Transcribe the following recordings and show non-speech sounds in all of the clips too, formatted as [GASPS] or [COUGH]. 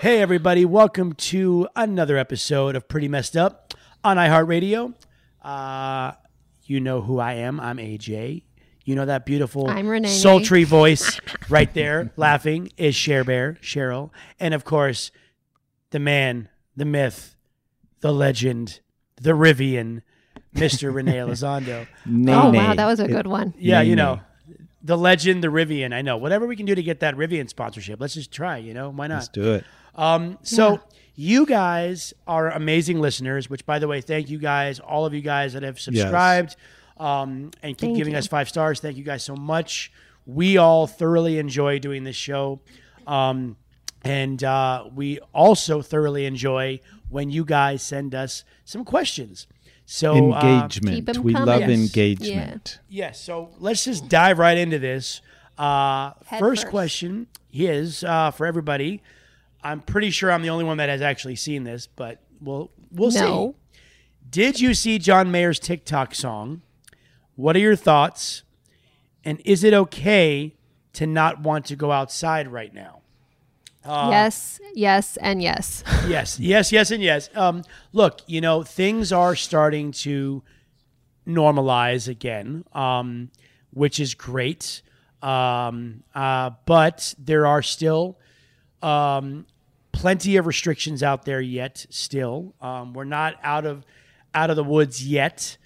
Hey, everybody, welcome to another episode of Pretty Messed Up on iHeartRadio. Uh, you know who I am. I'm AJ. You know that beautiful, I'm sultry voice [LAUGHS] right there, laughing, is Cher Bear, Cheryl. And of course, the man, the myth, the legend, the Rivian, Mr. Renee Elizondo. [LAUGHS] Oh wow, that was a good one. Yeah, you know, the legend, the Rivian. I know. Whatever we can do to get that Rivian sponsorship, let's just try. You know, why not? Let's do it. Um, so you guys are amazing listeners, which by the way, thank you guys, all of you guys that have subscribed um, and keep Thank giving you. us five stars. Thank you guys so much. We all thoroughly enjoy doing this show. Um, and uh, we also thoroughly enjoy when you guys send us some questions. So uh, engagement. Keep 'em we coming. love Yes. engagement. Yes. So let's just dive right into this. Uh, first, first. question is uh, for everybody. I'm pretty sure I'm the only one that has actually seen this, but we'll we'll No. see. Did you see John Mayer's TikTok song? What are your thoughts? And is it okay to not want to go outside right now? Uh, yes, yes, and yes. [LAUGHS] yes, yes, yes, and yes. Um, look, you know, things are starting to normalize again, um, which is great. Um, uh, but there are still um, plenty of restrictions out there yet. Still, um, we're not out of out of the woods yet.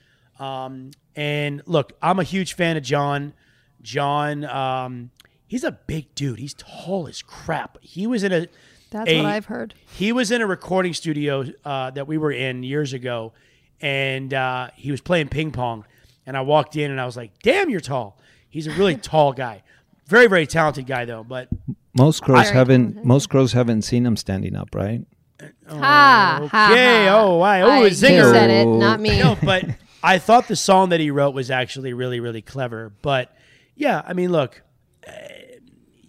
And look, I'm a huge fan of John. John, um, he's a big dude. He's tall as crap. He was in a That's a- what I've heard. he was in a recording studio uh, that we were in years ago, and uh, he was playing ping pong. And I walked in and I was like, "Damn, you're tall." He's a really [LAUGHS] tall guy, very very talented guy though. But Most crows Very haven't. talented. Most crows haven't seen him standing up, right? Ha, ha, okay, ha. oh why, oh I- a You zinger. said it, not me. no, but [LAUGHS] I thought the song that he wrote was actually really really clever. But yeah, I mean, look, uh,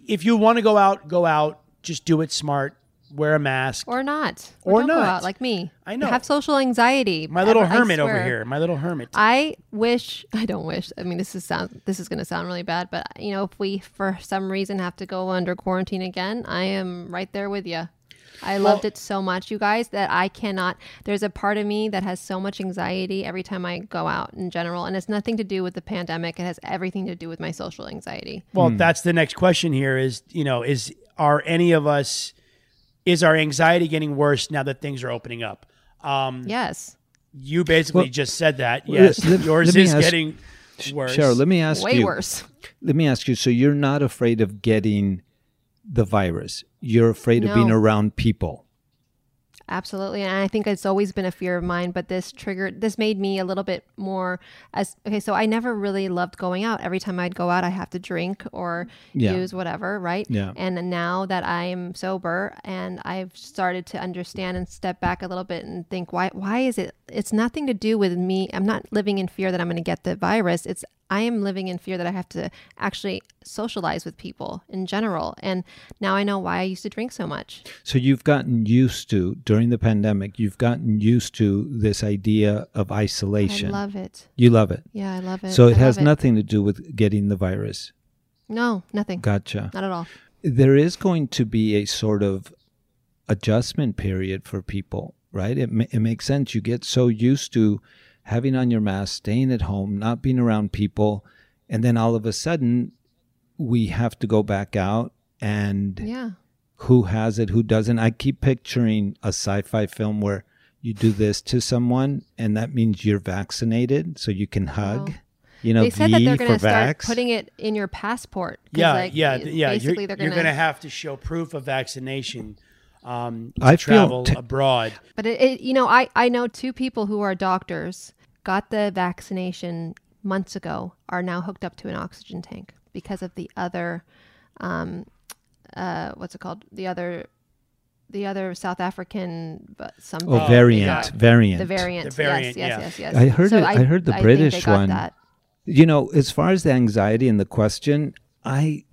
if you want to go out, go out. Just do it smart. Wear a mask. Or not. Or don't go out like me. I know. have social anxiety. My little I- I hermit over here. My little hermit. I wish [LAUGHS] I don't wish. I mean, this is sound. This is going to sound really bad, but you know, if we for some reason have to go under quarantine again, I am right there with you. I loved it so much, you guys, that I cannot. There's a part of me that has so much anxiety every time I go out in general. And it's nothing to do with the pandemic, it has everything to do with my social anxiety. Well, that's the next question here is, you know, is are any of us is our anxiety getting worse now that things are opening up? Um Yes. you basically Well, just said that. Yes, let- yours let is ask- getting worse. Cheryl, let me ask Way you. worse. Let me ask you. So you're not afraid of getting the virus. You're afraid of being around people. Absolutely. And I think it's always been a fear of mine, but this triggered, this made me a little bit more as, okay, so I never really loved going out. Every time I'd go out, I have to drink or Yeah. use whatever, right? Yeah. And now that I'm sober and I've started to understand and step back a little bit and think, why, why is it, it's nothing to do with me. I'm not living in fear that I'm going to get the virus. It's, I am living in fear that I have to actually socialize with people in general. And now I know why I used to drink so much. So you've gotten used to during the pandemic. You've gotten used to this idea of isolation. I love it. you love it. Yeah, I love it. So it I has nothing to do with getting the virus. No, nothing. Gotcha. Not at all. there is going to be a sort of adjustment period for people, right? It, ma- it makes sense. You get so used to having on your mask, staying at home, not being around people, and then all of a sudden we have to go back out and Yeah. who has it, who doesn't. I keep picturing a sci-fi film where you do this to someone and that means you're vaccinated so you can hug. Oh. You know, they said that they're going to start vax. putting it in your passport. Yeah, like, yeah, it- th- yeah. You're, Basically, they're you're going going to have to show proof of vaccination um, I feel travel t- abroad. But it, it, you know, I I know two people who are doctors got the vaccination months ago are now hooked up to an oxygen tank because of the other, um, uh, what's it called? The other, the other South African, but some Oh, variant, variant. the variant, The variant, yes, yeah. yes, yes, yes. I heard So it- I heard the think they British one. That. You know, as far as the anxiety and the question, I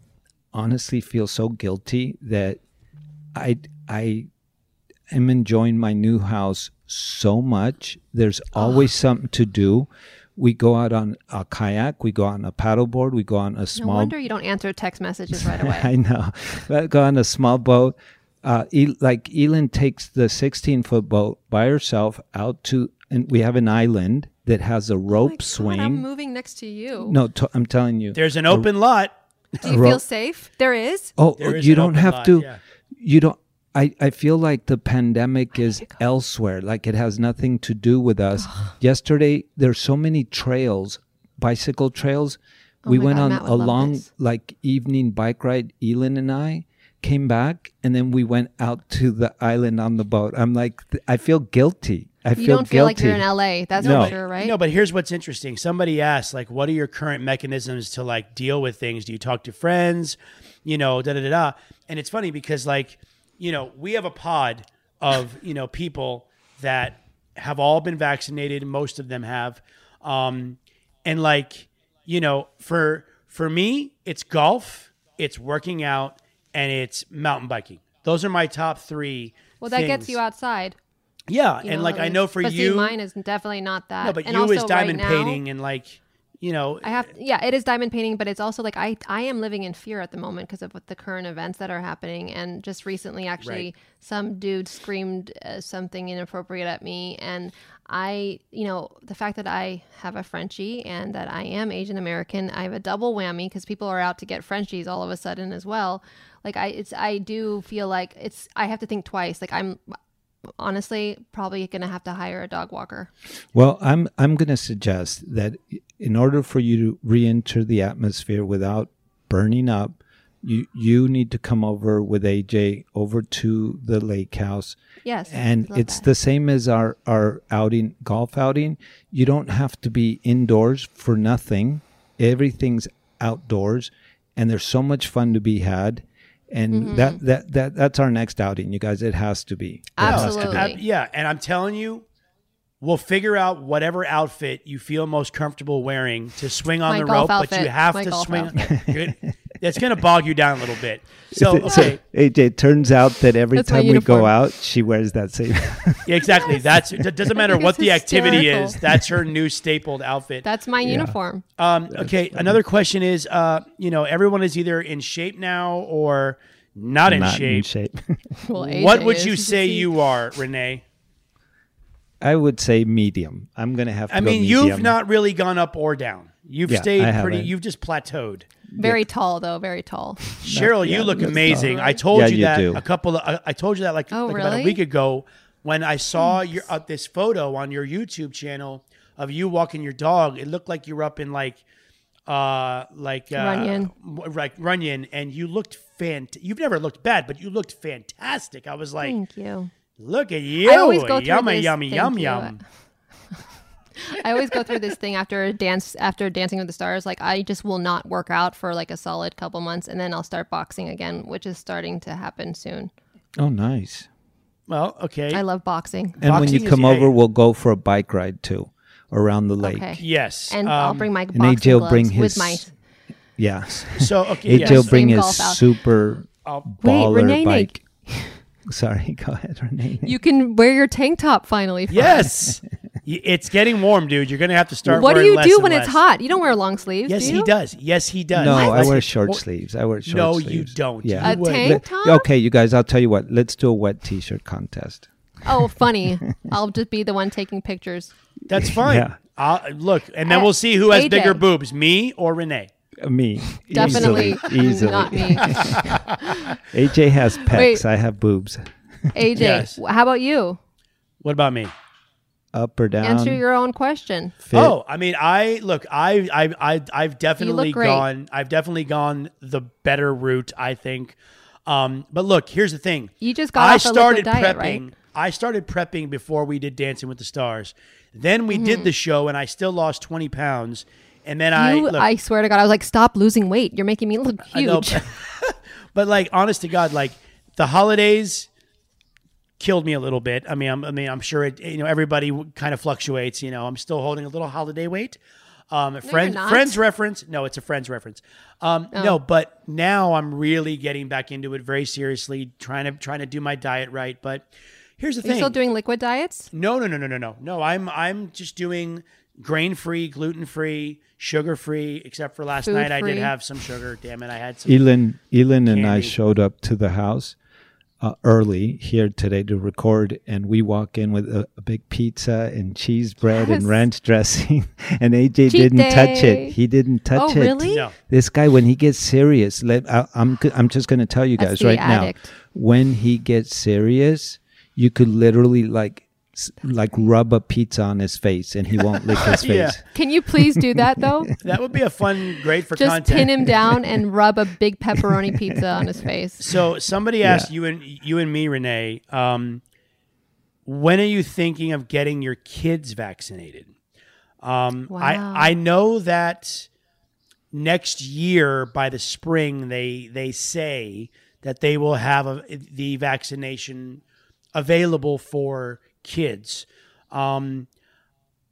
honestly feel so guilty that I I am enjoying my new house so much. There's always something to do. We go out on a kayak, we go on a paddleboard, we go on a small. No wonder you don't answer text messages right away. [LAUGHS] I know. But go on a small boat. Uh, E- like Elin takes the 16 foot boat by herself out to, and we have an island that has a Oh my rope God, swing. I'm moving next to you. no, i I'm telling you. There's an open lot. Do you ro- feel safe? There is. Oh, There is you an don't open have lot, to. yeah. You don't. I, I feel like the pandemic is elsewhere. Like it has nothing to do with us. Yesterday, there's so many trails, bicycle trails. Oh we went God, on a long this. like evening bike ride. Elin and I came back, and then we went out to the island on the boat. I'm like, th- I feel guilty. I You feel don't feel like guilty. you're in LA. That's No. for sure, right? No, but here's what's interesting. Somebody asked, like, what are your current mechanisms to like deal with things? Do you talk to friends? You know, da da da da. And it's funny because, like, you know, we have a pod of you know people that have all been vaccinated. Most of them have, um, and like, you know, for for me, it's golf, it's working out, and it's mountain biking. Those are my top three. well, that gets you outside. Yeah, you and know, like I know for you, mine is definitely not that. no, but and you also is diamond right now, painting and like, you know, I have, yeah, it is diamond painting, but it's also like I, I am living in fear at the moment because of what the current events that are happening. And just recently, actually, Right. some dude screamed uh, something inappropriate at me, and I, you know, the fact that I have a Frenchie and that I am Asian American, I have a double whammy because people are out to get Frenchies all of a sudden as well. Like I, it's, I do feel like it's, I have to think twice. Like I'm honestly probably gonna have to hire a dog walker. Well, I'm I'm going to suggest that in order for you to re-enter the atmosphere without burning up, you you need to come over with AJ over to the lake house. Yes, And it's that. the same as our our outing golf outing. You don't have to be indoors for nothing. Everything's outdoors and there's so much fun to be had. And Mm-hmm. that, that that that's our next outing, you guys. It has to be. It has to be. Absolutely. Yeah, and I'm telling you, we'll figure out whatever outfit you feel most comfortable wearing to swing on My the golf rope, but you have My to swing. [LAUGHS] Good. It's going to bog you down a little bit. So, okay, AJ, it turns out that every That's time we go out, she wears that same. [LAUGHS] yeah, exactly. That's it doesn't matter what the activity is. That's her new stapled outfit. That's my uniform. Um, okay, another question is, uh, you know, everyone is either in shape now or Not in not shape. in shape. [LAUGHS] Well, What would you say you are, Renee? I would say medium. I'm gonna have to. I go mean, medium. you've not really gone up or down. You've Yeah, stayed I pretty. haven't. You've just plateaued. Very tall though, very tall. [LAUGHS] Cheryl, you look amazing. not- I told Yeah, you you that do. a couple of. I, I told you that like, Oh, like about a really? week ago when I saw your uh, this photo on your YouTube channel of you walking your dog. It looked like you were up in like, uh, like uh, Runyon. w- like Runyon, and you looked fant. You've never looked bad, but you looked fantastic. I was like, Thank you. look at you, I always go through yummy, this- yummy, thank yum, you. yum. I always go through this thing after a dance after Dancing with the Stars. Like I just will not work out for like a solid couple months, and then I'll start boxing again, which is starting to happen soon. Oh, nice. Well, okay. I love boxing. And when you come hey. over, we'll go for a bike ride too, around the lake. Okay. yes, And I'll um, bring my AJ boxing will gloves bring with his- my. Yes. So okay, [LAUGHS] AJ yes. will bring Same his super I'll- baller Renee, bike. [LAUGHS] Sorry, [LAUGHS] go ahead, Renee. You can wear your tank top finally. for. [LAUGHS] Yes. It's getting warm, dude. You're gonna have to start. What do you do and when it's hot? You don't wear long sleeves. Yes, do he does. Yes, he does. no, I wear short Well, sleeves. I wear short No, sleeves. No, you don't. Yeah. You A would. tank Let- top? okay, you guys, I'll tell you what. Let's do a wet t-shirt contest. Oh, funny. I'll just be the one taking pictures. That's fine. Yeah. I'll, look, and then Uh, we'll see who has AJ. bigger boobs, me or Renee. Me. Definitely Easily. easily. not me. [LAUGHS] AJ has pecs. Wait. I have boobs. AJ, [LAUGHS] Yes. how about you? What about me? Up or down. Answer your own question. fit. Oh, I mean, I look, I, I, I, I've definitely gone, I've definitely gone the better route, I think. Um, but look, here's the thing. You just got I off a started diet, prepping. right? I started prepping before we did Dancing with the Stars. Then we Mm-hmm. did the show, and I still lost 20 pounds. And then I, You, look, I swear to God, I was like, stop losing weight. You're making me look [LAUGHS] I know, huge. [LAUGHS] but like, honest to God, like the holidays killed me a little bit. I mean, I'm, I mean, I'm sure it. You know, everybody kind of fluctuates. You know, I'm still holding a little holiday weight. Um, friends, not. friends reference. No, it's a friends reference. Um, Oh. no, but now I'm really getting back into it very seriously, trying to trying to do my diet right. But here's the Are you thing. still doing liquid diets? No, no, no, no, no, no, no. I'm I'm just doing grain free, gluten free, sugar free. Except for last Food night, I did have some sugar. Damn it, I had some. Elin, Elin and I showed up to the house uh, early here today to record, and we walk in with a, a big pizza and cheese bread Yes. and ranch [LAUGHS] dressing, and AJ Cheat didn't touch it. He didn't touch Oh, it. really? No. This guy, when he gets serious, let I, I'm g- I'm just going to tell you That's guys the right addict. now. When he gets serious, you could literally like s- like rub a pizza on his face, and he won't lick his [LAUGHS] face. Yeah. Can you please do that though? [LAUGHS] That would be a fun, great for content. Just content. pin him down and [LAUGHS] rub a big pepperoni pizza on his face. So somebody asked you and you and me, Renee, um, when are you thinking of getting your kids vaccinated? Um, Wow. I I know that next year by the spring they they say that they will have a, the vaccination available for kids. Um,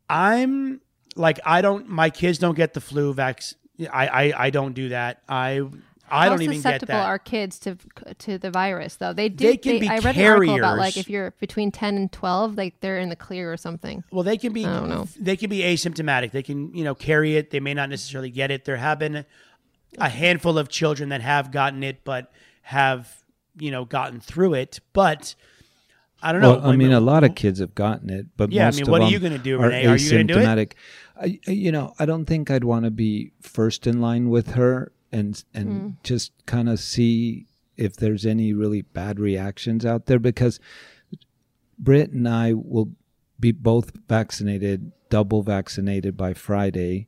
I'm like I don't my kids don't get the flu vaccine. I I, I don't do that. I I How don't even get susceptible that. are kids to to the virus though? They do. They can be I read an article about like if you're between ten and twelve, like they're in the clear or something. Well, they can be. I don't know. They can be asymptomatic. They can, you know, carry it. They may not necessarily get it. There have been a handful of children that have gotten it, but have, you know, gotten through it. But I don't know. Well, I mean, a lot of kids have gotten it, but Yeah, I most mean, of what are them you gonna do, are Renee? Are you gonna do it? asymptomatic. I, I- you know, I don't think I'd want to be first in line with her and and Hmm. just kind of see if there's any really bad reactions out there because Britt and I will be both vaccinated, double vaccinated by Friday,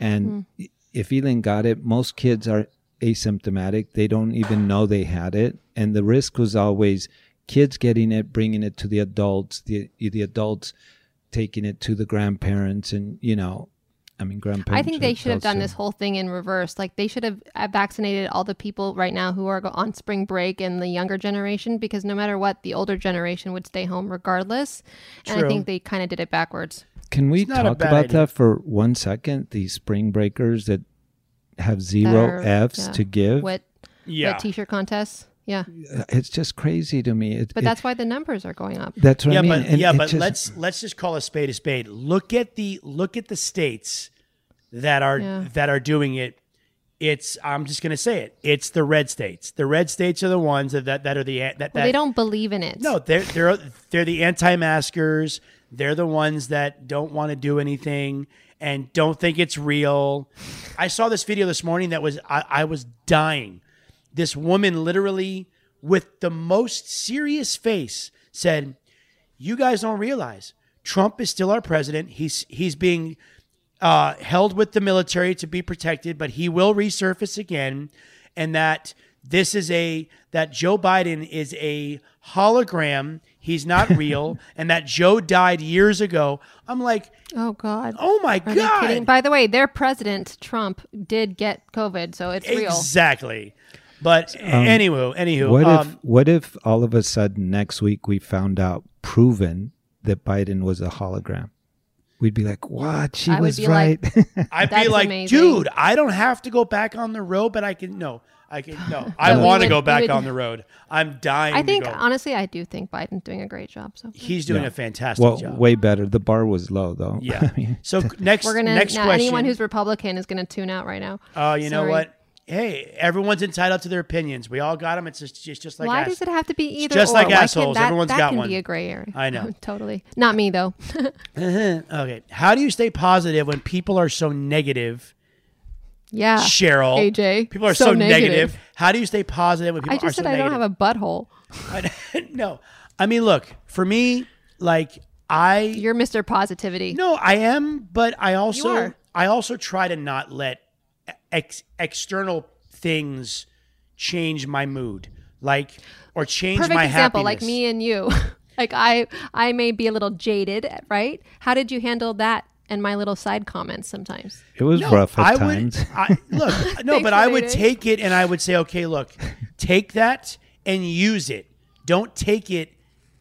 and Hmm. if Elin got it, most kids are asymptomatic. They don't even know they had it, and the risk was always kids getting it, bringing it to the adults, the the adults taking it to the grandparents, and you know, I mean, grandparents. I think they should have done this whole thing in reverse. Like they should have uh, vaccinated all the people right now who are on spring break and the younger generation, because no matter what, the older generation would stay home regardless. And I think they kind of did it backwards. Can we It's not a talk about idea. that for one second? These spring breakers that have zero That are- F's yeah. to give. Wet, yeah. wet t-shirt contests. Yeah, uh, It's just crazy to me. It, but it- that's why the numbers are going up. that's what yeah, I mean. but And yeah, but just- let's let's just call a spade a spade. Look at the look at the states that are Yeah. that are doing it it's I'm just gonna say it. It's the red states. The red states are the ones that that, that are the that, that Well, they don't believe in it. no, they're they're they're the anti-maskers. They're the ones that don't want to do anything and don't think it's real. I saw this video this morning that was I, I was dying. This woman literally with the most serious face said, "You guys don't realize Trump is still our president. He's he's being uh, held with the military to be protected, but he will resurface again, and that this is a that Joe Biden is a hologram. He's not [LAUGHS] real, and that Joe died years ago. I'm like, Oh God. oh my Are god! By the way, their president Trump did get COVID, so it's real. Exactly. But anyway, anywho, Um, What um, if what if all of a sudden next week we found out proven that Biden was a hologram? We'd be like, "What? She I would was be right." like, [LAUGHS] I'd be like, amazing. dude, I don't have to go back on the road, but I can. No, I can. No, [LAUGHS] I want to go back would- on the road. I'm dying. I think to go. honestly, I do think Biden's doing a great job. So he's doing Yeah. a fantastic well, job. way better. The bar was low though. [LAUGHS] Yeah. I mean, So next, we're gonna next now, question. anyone who's Republican is gonna tune out right now. Oh, you know what? Hey, everyone's entitled to their opinions. We all got them. It's just, it's just like Why ass- does it have to be either? just or? like Why assholes. That, Everyone's that got can one. be a gray area. I know. [LAUGHS] totally. Not me though. [LAUGHS] [LAUGHS] Okay. How do you stay positive when people are so negative? yeah. Cheryl, AJ, people are so, so negative. negative. How do you stay positive when people I are just so said I don't have a butthole. No, I mean, look for me, like I You're Mr. Positivity. no, I am, but I also. I also try to not let ex- external things change my mood, like or change Perfect my example, like me and you. [LAUGHS] like I, I may be a little jaded, right? How did you handle that and my little side comments sometimes? it was No, rough at I times. would I, look, [LAUGHS] no, but I would dating. take it and I would say, okay, look, take that and use it. Don't take it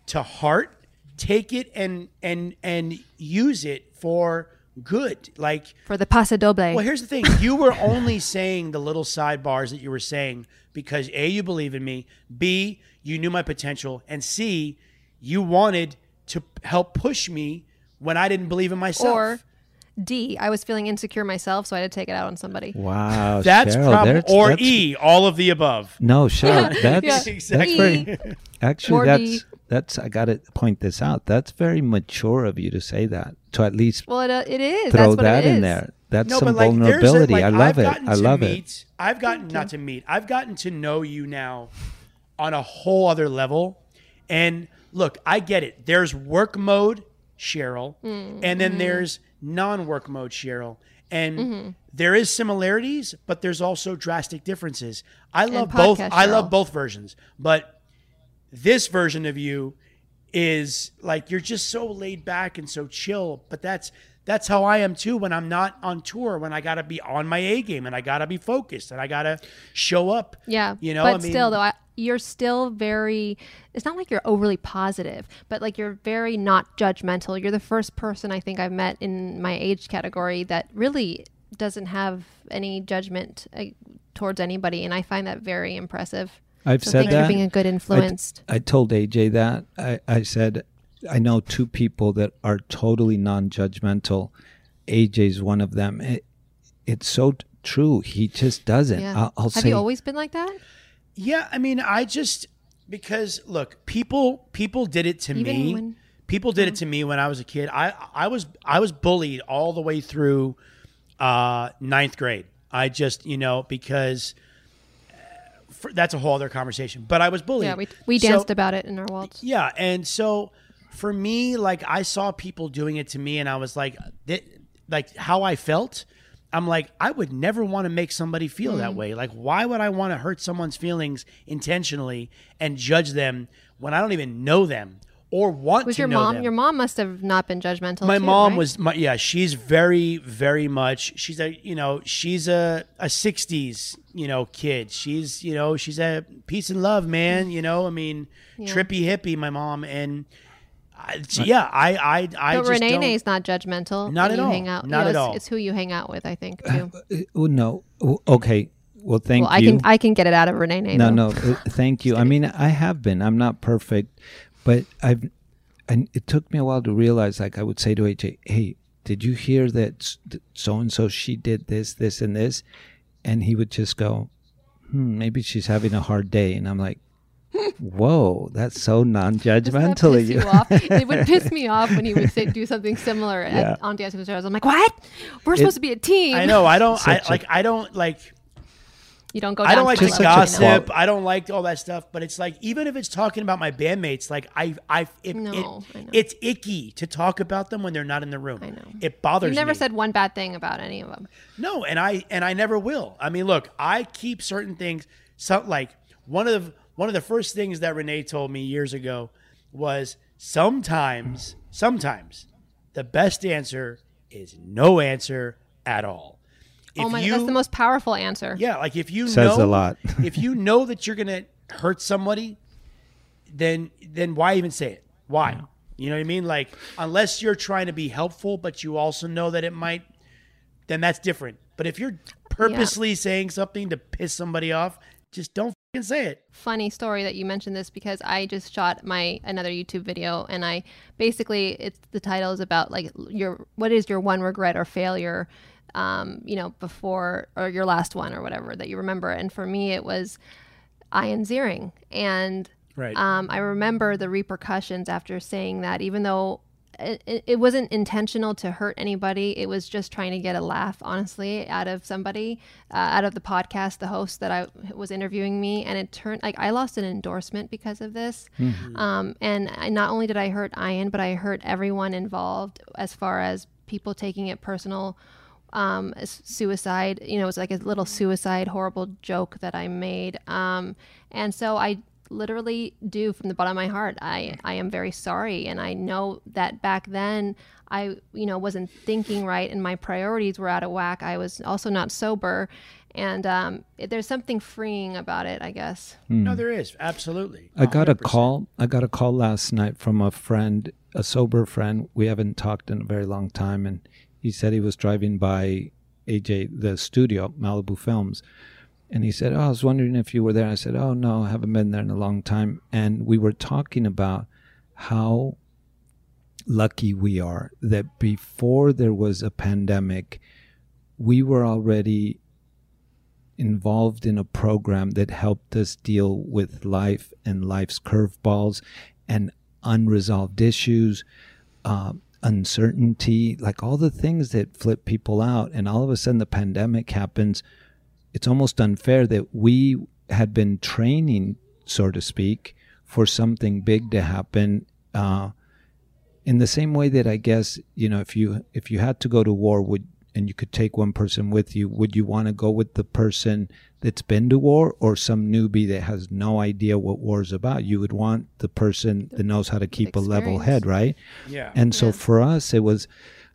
to heart. Take it and and and use it for good. Like For the Paso Doble. Well, here's the thing. You were only [LAUGHS] saying the little sidebars that you were saying because A, you believe in me, B, you knew my potential, and C, you wanted to help push me when I didn't believe in myself. or D, I was feeling insecure myself, so I had to take it out on somebody. wow, that's Cheryl, problem that's- or that's- E, all of the above. No, Cheryl, that's [LAUGHS] Yeah. that's [LAUGHS] very actually More that's D. that's I got to point this out. That's very mature of you to say that. To at least Well, it, uh, it is. throw That's what that it in there. That's No, some like there's a, vulnerability. like, I love I've it. I to love it. I've gotten not to meet. I've gotten to know you now on a whole other level. And look, I get it. There's work mode, Cheryl, Mm, and mm-hmm. then there's non-work mode, Cheryl. And there is similarities, but there's also drastic differences. I love both. podcast I love both versions, but this version of you is like you're just so laid back and so chill but that's that's how I am too when I'm not on tour when I got to be on my A game and I got to be focused and I got to show up Yeah, you know but I mean, still, though, I, you're still very. It's not like you're overly positive, but like you're very not judgmental. You're the first person I think I've met in my age category that really doesn't have any judgment uh, towards anybody, and I find that very impressive. I've so said thank you that. for being a good I t- influenced. I, told AJ that. I, I said, I know two people that are totally non judgmental. AJ's one of them. It, it's so t- true. He just doesn't. yeah. I'll, I'll have say, you always been like that? yeah I mean I just because look people people did it to Even me when- people did it to me when I was a kid I I was I was bullied all the way through uh ninth grade I just you know because for, that's a whole other conversation but I was bullied Yeah, we we So- danced about it in our waltz. Yeah, and so for me, like I saw people doing it to me, and I was like, th- like how I felt. I'm like, I would never want to make somebody feel that Mm. way. Like, why would I want to hurt someone's feelings intentionally and judge them when I don't even know them or want Was to your know mom? them? Your mom must have not been judgmental. my too, mom right? was my, yeah she's very very much she's a you know she's a a 60s you know kid she's you know she's a peace and love man you know i mean trippy hippie my mom and I, yeah i i i But just Renee is not judgmental. Not at you all. Hang out. Not you know, at it's, all. It's who you hang out with, I think. Too. Uh, oh, no. Okay. Well, thank well, I can I can get it out of Renee. no, though. no. uh, thank you. I mean, I have been. I'm not perfect, but I've. And it took me a while to realize. Like I would say to AJ, "Hey, did you hear that so and so she did this, this, and this?" and he would just go, hmm, maybe she's having a hard day, and I'm like, [LAUGHS] whoa, that's so non-judgmental piss of you you. off? [LAUGHS] It would piss me off when he would say do something similar Yeah. at, on Dancing with the Stars. I'm like, what? We're supposed to be a team. I know. I don't. I like. I don't like. You don't go. I don't like to to Just the such a line. gossip. I don't like all that stuff. But it's like even if it's talking about my bandmates, like I, I, it, No, it- I know. it's icky to talk about them when they're not in the room. I know. It bothers You've never me. said one bad thing about any of them. No, and I and I never will. I mean, look, I keep certain things. Some like one of the one of the first things that Renee told me years ago was sometimes, sometimes the best answer is no answer at all. Oh my, you- that's the most powerful answer. Yeah, like if you Says know a lot. [LAUGHS] if you know that you're gonna hurt somebody, then then why even say it? Why? You know what I mean? Like unless you're trying to be helpful, but you also know that it might, then that's different. But if you're purposely saying something to piss somebody off, just don't fucking say it. funny story that you mentioned this because I just shot my another YouTube video and I basically it's the title is about like your what is your one regret or failure um you know before or your last one or whatever that you remember and for me it was Ian Ziering and Right. um, I remember the repercussions after saying that, even though it, it- wasn't intentional to hurt anybody. It was just trying to get a laugh, honestly, out of somebody, uh, out of the podcast, the host that I was interviewing me. And it turned like I lost an endorsement because of this. Um, and I, not only did I hurt Ian, but I hurt everyone involved as far as people taking it personal um, suicide. You know, it was like a little suicide, horrible joke that I made. Um, and so I literally do from the bottom of my heart. I, I am very sorry. And I know that back then I, you know, wasn't thinking right and my priorities were out of whack. I was also not sober. And um, it- there's something freeing about it, I guess. No, there is absolutely. I got a call. I got a call last night from a friend, a sober friend. We haven't talked in a very long time, and he said he was driving by AJ the studio, Malibu Films, and he said, "Oh, I was wondering if you were there." I said, "Oh no, I haven't been there in a long time." And we were talking about how lucky we are that before there was a pandemic, we were already involved in a program that helped us deal with life and life's curveballs and unresolved issues, uh, uncertainty, like all the things that flip people out. And all of a sudden, the pandemic happens. It's almost unfair that we had been training, so to speak, for something big to happen. Uh, in the same way that I guess you know, if you if you had to go to war, would and you could take one person with you, would you want to go with the person that's been to war or some newbie that has no idea what war is about? You would want the person that knows how to keep a level head, right? Yeah. And so Yeah. for us, it was,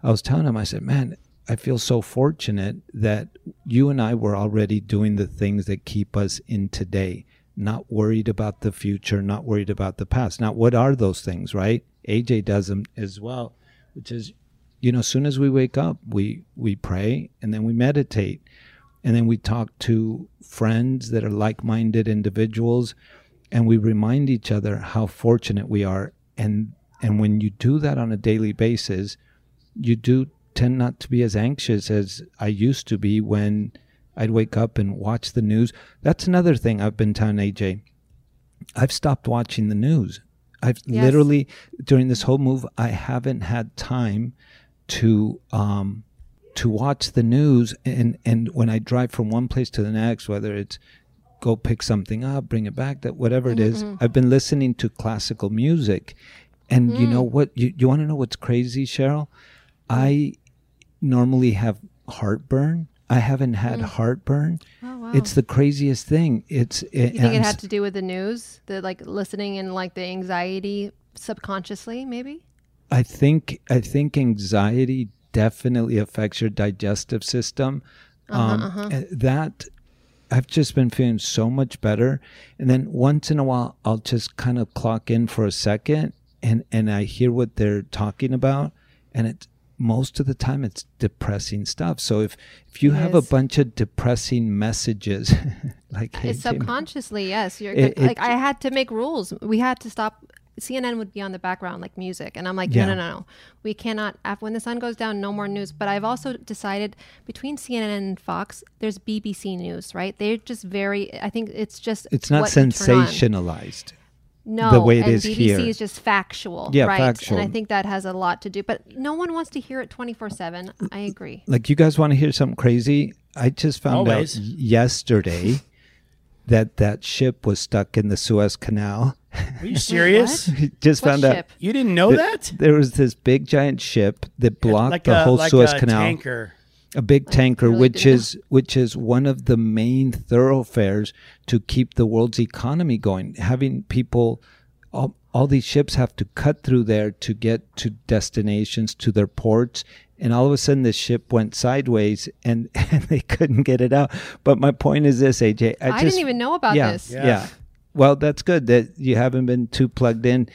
I was telling him, I said, man, I feel so fortunate that you and I were already doing the things that keep us in today, not worried about the future, not worried about the past. Now, what are those things, right? AJ does them as well, which is, you know, as soon as we wake up, we, we pray and then we meditate. And then we talk to friends that are like minded individuals and we remind each other how fortunate we are. And, and when you do that on a daily basis, you do tend not to be as anxious as I used to be when I'd wake up and watch the news. That's another thing I've been telling AJ. I've stopped watching the news. I've Yes. literally during this whole move, I haven't had time to um, to watch the news. And and when I drive from one place to the next, whether it's go pick something up, bring it back, that whatever it is, mm-hmm. I've been listening to classical music. And you know mm. what? You, you want to know what's crazy, Cheryl? I normally have heartburn. I haven't had mm. heartburn. Oh, wow. It's the craziest thing. It's it, you think I'm it had to do with the news, the like listening and like the anxiety subconsciously, maybe? I think I think anxiety definitely affects your digestive system. um, uh, That I've just been feeling so much better, and then once in a while I'll just kind of clock in for a second, and and I hear what they're talking about, and it most of the time it's depressing stuff. So if if you It have a bunch of depressing messages, [LAUGHS] like hey, It's Tim, subconsciously, yes. You're It- like it- I had to make rules. We had to stop CNN would be on the background like music, and I'm like, Yeah. no, no, no, no, we cannot. af- When the sun goes down, no more news. But I've also decided between CNN and Fox, there's BBC News, right? They're just very. I think it's just It's not what you turn on. sensationalized. No, the way it and is BBC here. is just factual, Yeah, right? factual. And I think that has a lot to do. But no one wants to hear it 24 seven. I agree. Like you guys want to hear something crazy? I just found Always. out yesterday that that ship was stuck in the Suez Canal. Are you [LAUGHS] serious? [LAUGHS] just What found ship? out You didn't know that? there was this big giant ship that blocked like the a whole like Suez a Canal. tanker. a big oh, tanker really which didn't know. is which is one of the main thoroughfares to keep the world's economy going having people all, all these ships have to cut through there to get to destinations to their ports and all of a sudden this ship went sideways and, [LAUGHS] and they couldn't get it out but my point is this aj i, I, just, didn't even know about yeah, this. yeah well that's good that you haven't been too plugged in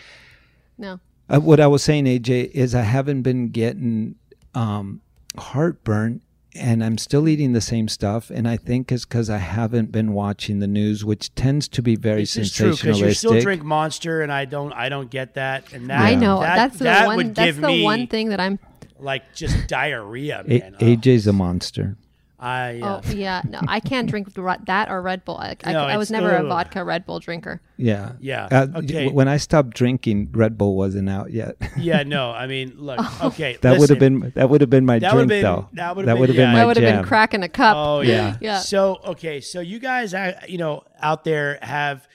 No. uh, what I was saying, AJ, is I haven't been getting um, heartburn, and I'm still eating the same stuff. And I think it's because I haven't been watching the news, which tends to be very This is true because you still drink Monster, and I don't. I don't get that. And that, I know that, that's the that one. would That's give the one thing that I'm. like just diarrhea, man. Oh, AJ's a monster. I uh, Oh yeah, no, I can't [LAUGHS] drink that or Red Bull. I, I, No, I was it's- never a vodka Red Bull drinker. Yeah. Yeah, Uh, okay. When I stopped drinking, Red Bull wasn't out yet. [LAUGHS] yeah, no. I mean, look. [LAUGHS] Okay, that would have been that would have been my That drink been- though. that would've been- would've yeah. my That would have been cracking a cup. Oh Yeah. Yeah. So okay, so you guys, uh, you know, out there have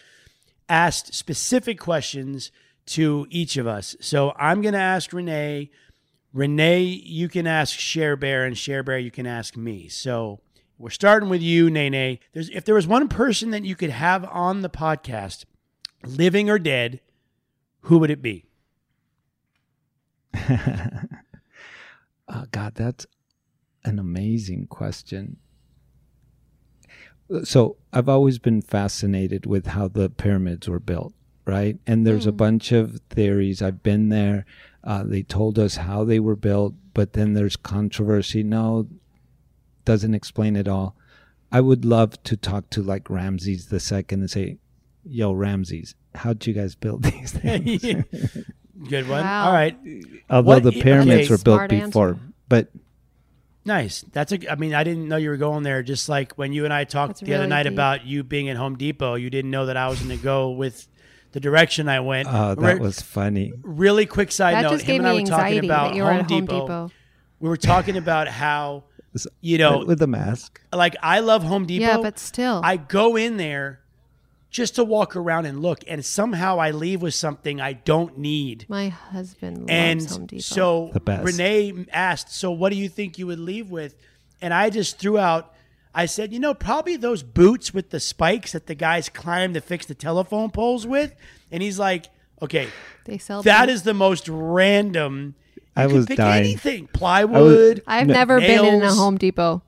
asked specific questions to each of us. So I'm going to ask Renee. Renee, you can ask Share Bear, and Share Bear, you can ask me. So we're starting with you, Nene. There's if there was one person that you could have on the podcast, living or dead, who would it be? Oh [LAUGHS] God, that's an amazing question. So I've always been fascinated with how the pyramids were built, right? And there's a mm. bunch of theories. I've been there. Uh, they told us how they were built, but then there's controversy. No, doesn't explain it all. I would love to talk to like Ramses the second and say, "Yo, Ramses, how'd you guys build [LAUGHS] these things?" [LAUGHS] Good one. Wow. All right. Although What- the pyramids okay. were built Smart before, answer. but Nice. That's a. I mean, I didn't know you were going there. Just like when you and I talked That's the other night deep. about you being at Home Depot, you didn't know that I was going to go with the direction I went. oh, that Re- was funny. really quick side That note. just him gave and I were talking about you were Home, at Home Depot. Depot. We were talking about how [LAUGHS] you know, with the mask. like I love Home Depot. Yeah, but still. I go in there just to walk around and look, and somehow I leave with something I don't need. My husband loves And Home Depot. so The best. Renee asked, "So what do you think you would leave with?" And I just threw out. I said, "You know, probably those boots with the spikes that the guys climb to fix the telephone poles with." And he's like, "Okay, they sell. that boots. is the most random." You I could was pick dying. anything, plywood. I've No. never been in a. Home Depot.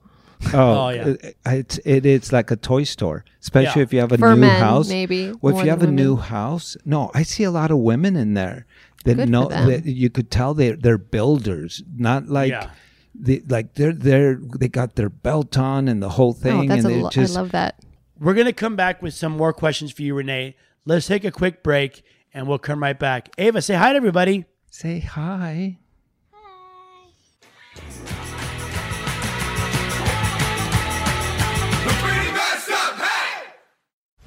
Oh, Oh, yeah. it, it's it, it's like a toy store, especially Yeah. if you have a For new men, house. maybe, Well, if you have a than new house, no, I see a lot of women in there that Good for know them. that you could tell they they're builders, not like. Yeah. They, like they're they're they got their belt on and the whole thing. Oh, thing that's and a they lo- just I love that. We're gonna come back with some more questions for you, Renee. Let's take a quick break, and we'll come right back. Ava, say hi to everybody. say hi.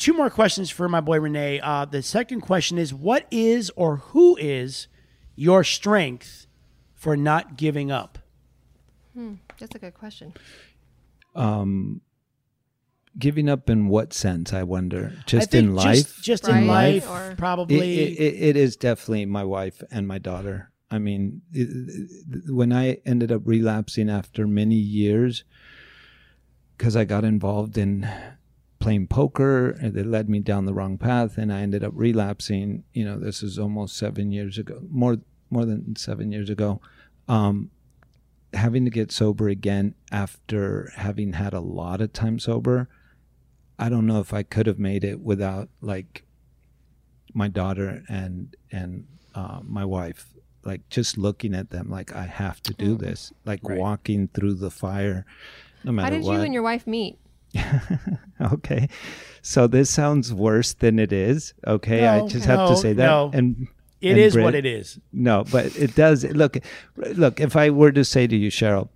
two more questions for my boy Renee. Uh, the second question is, what is or who is your strength for not giving up? Hmm, that's a good question. Um, giving up in what sense? I wonder. Just think in life. Just, just Right, in life, or- probably. It, it, it is definitely my wife and my daughter. I mean, it, it- when I ended up relapsing after many years, because I got involved in playing poker, and it led me down the wrong path, and I ended up relapsing. You know, this is almost seven years ago, more more than seven years ago. Um, having to get sober again after having had a lot of time sober, I don't know if I could have made it without like my daughter and and uh, my wife like just looking at them like I have to do this like Right. walking through the fire no matter How did what you and your wife meet? [LAUGHS] okay so this sounds worse than it is okay I No, just have no, to say that no. and It and is Brit- what it is. no but it does look look if I were to say to you Cheryl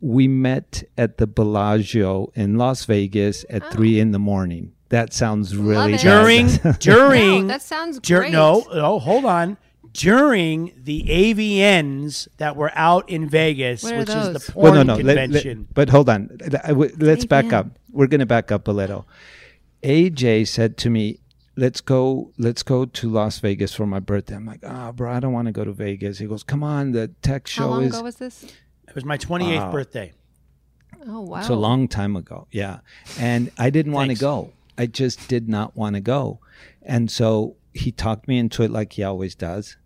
we met at the Bellagio in Las Vegas at oh. three in the morning that sounds really During [LAUGHS] [LAUGHS] during No, that sounds dur- great. no, oh, hold on. During the AVNs that were out in Vegas, What are which is the porn well, no, no. let- let- convention. but hold on. Let's back up. We're going to back up a little. AJ said to me, "Let's go. Let's go to Las Vegas for my birthday." I'm like, "Ah, bro, I don't want to go to Vegas." He goes, "Come on, the tech show How long is." ago was this? it was my 28th Wow. birthday. Oh wow. It's a long time ago. Yeah. And I didn't want to go. I just did not want to go. And so he talked me into it like he always does.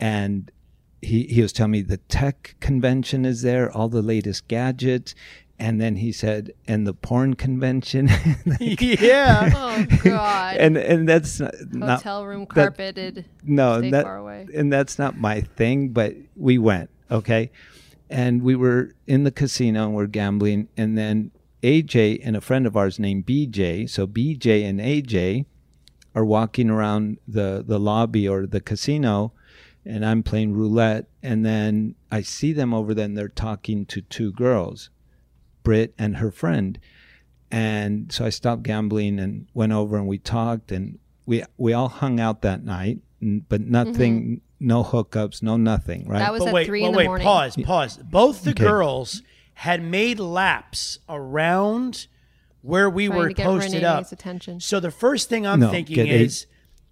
And he, he was telling me the tech convention is there, all the latest gadgets. And then he said, and the porn convention. [LAUGHS] [LAUGHS] yeah. Oh God. and and that's not, not Hotel room that- carpeted. no, Stay that, far away. and that's not my thing. But we went, okay, and we were in the casino and we're gambling, and then AJ and a friend of ours named BJ, so BJ and AJ are walking around the the lobby or the casino, and I'm playing roulette, and then I see them over there, and they're talking to two girls, Britt and her friend. And so I stopped gambling and went over and we talked and we we all hung out that night, but nothing mm-hmm. no hookups, no nothing, right? That was but at wait, three but in the wait, morning. pause, pause. Both the Okay. girls had made laps around where we Trying were to get posted Renee's up. attention. So the first thing I'm No, thinking get eight. is,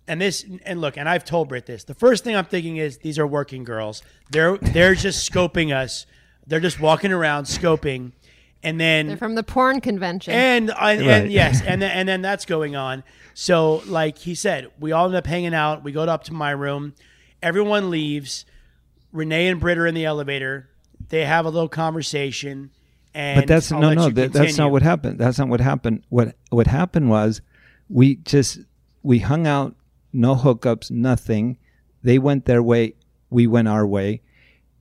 and this, and look, and I've told Britt this. The first thing I'm thinking is these are working girls. They're they're just scoping us. They're just walking around scoping, and then They're from the porn convention. and uh, and, Right. and yes, and then, and then that's going on. So like he said, we all end up hanging out. We go up to my room. Everyone leaves. Renee and Britt are in the elevator. They have a little conversation. And but that's I'll no no that, that's not what happened that's not what happened what what happened was we just we hung out no hookups nothing. They went their way we went our way.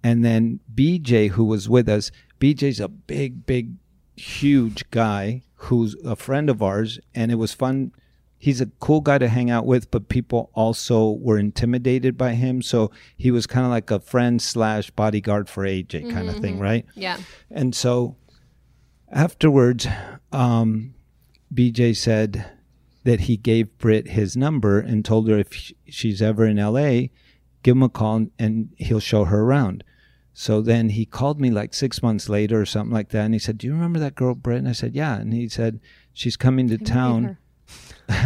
And then bj who was with us bj's a big big huge guy who's a friend of ours. And it was fun. He's a cool guy to hang out with but people also were intimidated by him. So he was kind of like a friend slash bodyguard for aj kind of thing right? Yeah. and so afterwards, um, BJ said that he gave Britt his number and told her if she's ever in LA, give him a call and, he'll show her around. So then he called me like six months later or something like that. And he said, Do you remember that girl, Britt? And I said, Yeah. And he said, She's coming to town. [LAUGHS]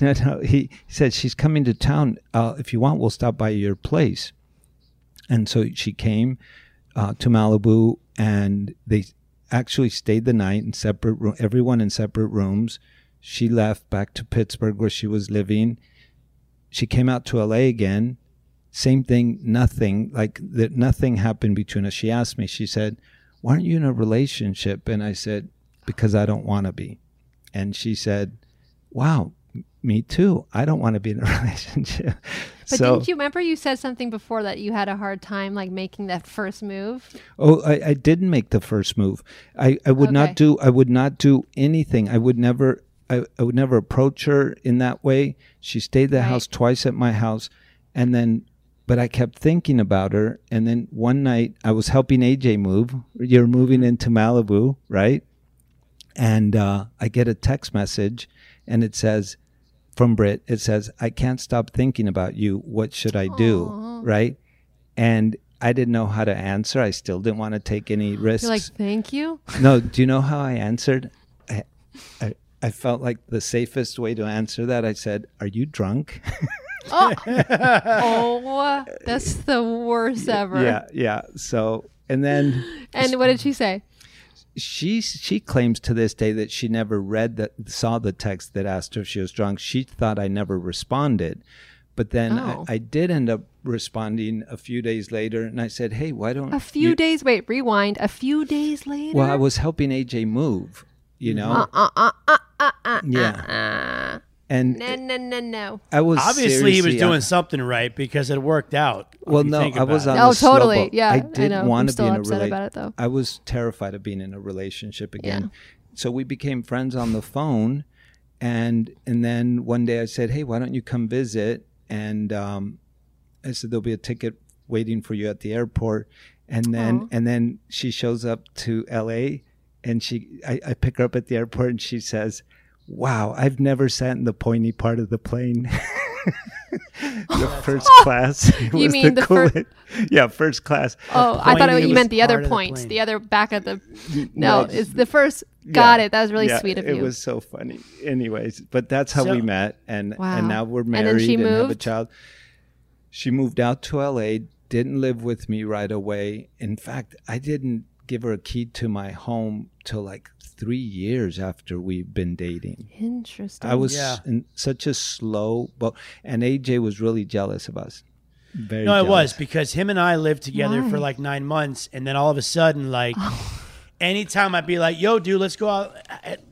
no, no. He, he said, She's coming to town. Uh, if you want, we'll stop by your place. And so she came uh, to Malibu and they actually stayed the night in separate room, everyone in separate rooms. She left back to Pittsburgh where she was living. She came out to LA again. Same thing, nothing like that. Nothing happened between us. She asked me. She said, "Why aren't you in a relationship?" And I said, "Because I don't want to be." And she said, "Wow, me too. I don't want to be in a [LAUGHS] relationship." But so, didn't you remember you said something before that you had a hard time like making that first move? Oh, I, I didn't make the first move. I, I would Okay. not do I would not do anything. I would never I, I would never approach her in that way. She stayed at the Right. house twice at my house and then but I kept thinking about her and then one night I was helping AJ move. You're moving into Malibu, right? And uh, I get a text message and it says from Brit, it says, I can't stop thinking about you. What should I do? Aw. Right? And I didn't know how to answer. I still didn't want to take any risks. You're like, thank you. no, do you know how I answered? I, I, I felt like the safest way to answer that. I said, Are you drunk? Oh, [LAUGHS] oh, that's the worst ever. yeah, yeah. So, and then And what did she say? she she claims to this day that she never read that saw the text that asked her if she was drunk. She thought I never responded, but then Oh. I, I did end up responding a few days later, and I said, "Hey, why don't A few you-" days. Wait, rewind. A few days later. Well, I was helping AJ move, you know. Uh uh uh uh uh uh. Yeah. Uh. and No no no no. I was Obviously, he was seriously- doing something right because it worked out. if Well, you no, think I was about on it. Oh, the slow totally. boat. Yeah, I I didn't know. want I'm to still be in a upset rela- about it, though. I was terrified of being in a relationship again. Yeah. So we became friends on the phone, and and then one day I said, "Hey, why don't you come visit?" And um, I said, "There'll be a ticket waiting for you at the airport." And then Aw. and then she shows up to L.A. and she I, I pick her up at the airport and she says. Wow, I've never sat in the pointy part of the plane. [LAUGHS] the oh, first class. [LAUGHS] It You was mean the fir- coolest- yeah, first class. Oh, I thought it, you meant the other of the point, the other back of the. No, No, it's the first. Got Yeah, it. That was really yeah, sweet of it you. It was so funny. Anyways, but that's how So- we met, and Wow. and now we're And then married she and, have a child. She moved out to L.A. Didn't live with me right away. In fact, I didn't give her a key to my home till like three years after we've been dating. Interesting. I was Yeah. in such a slow, but and AJ was really jealous of us. Very No, it was because him and I lived together for like nine months, and then all of a sudden, like, anytime I'd be like, "Yo, dude, let's go out,"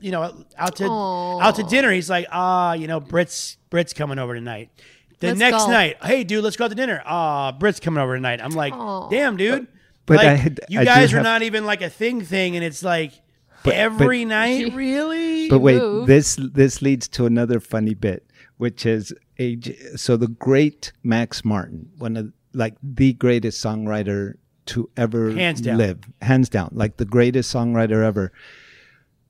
you know, out to out to dinner. He's like, "Ah, you know, Brit's Brit's coming over tonight." The Let's next go. night, hey, dude, let's go out to dinner. Ah, Brit's coming over tonight. I'm like, Aw. damn, dude. But like, I had- you I guys are have- not even like a thing thing, and it's like But- every but- [LAUGHS] night, She- really. But wait, moved. this this leads to another funny bit, which is AJ. So the great Max Martin, one of like the greatest songwriter to ever Hands down. live, hands down, like the greatest songwriter ever.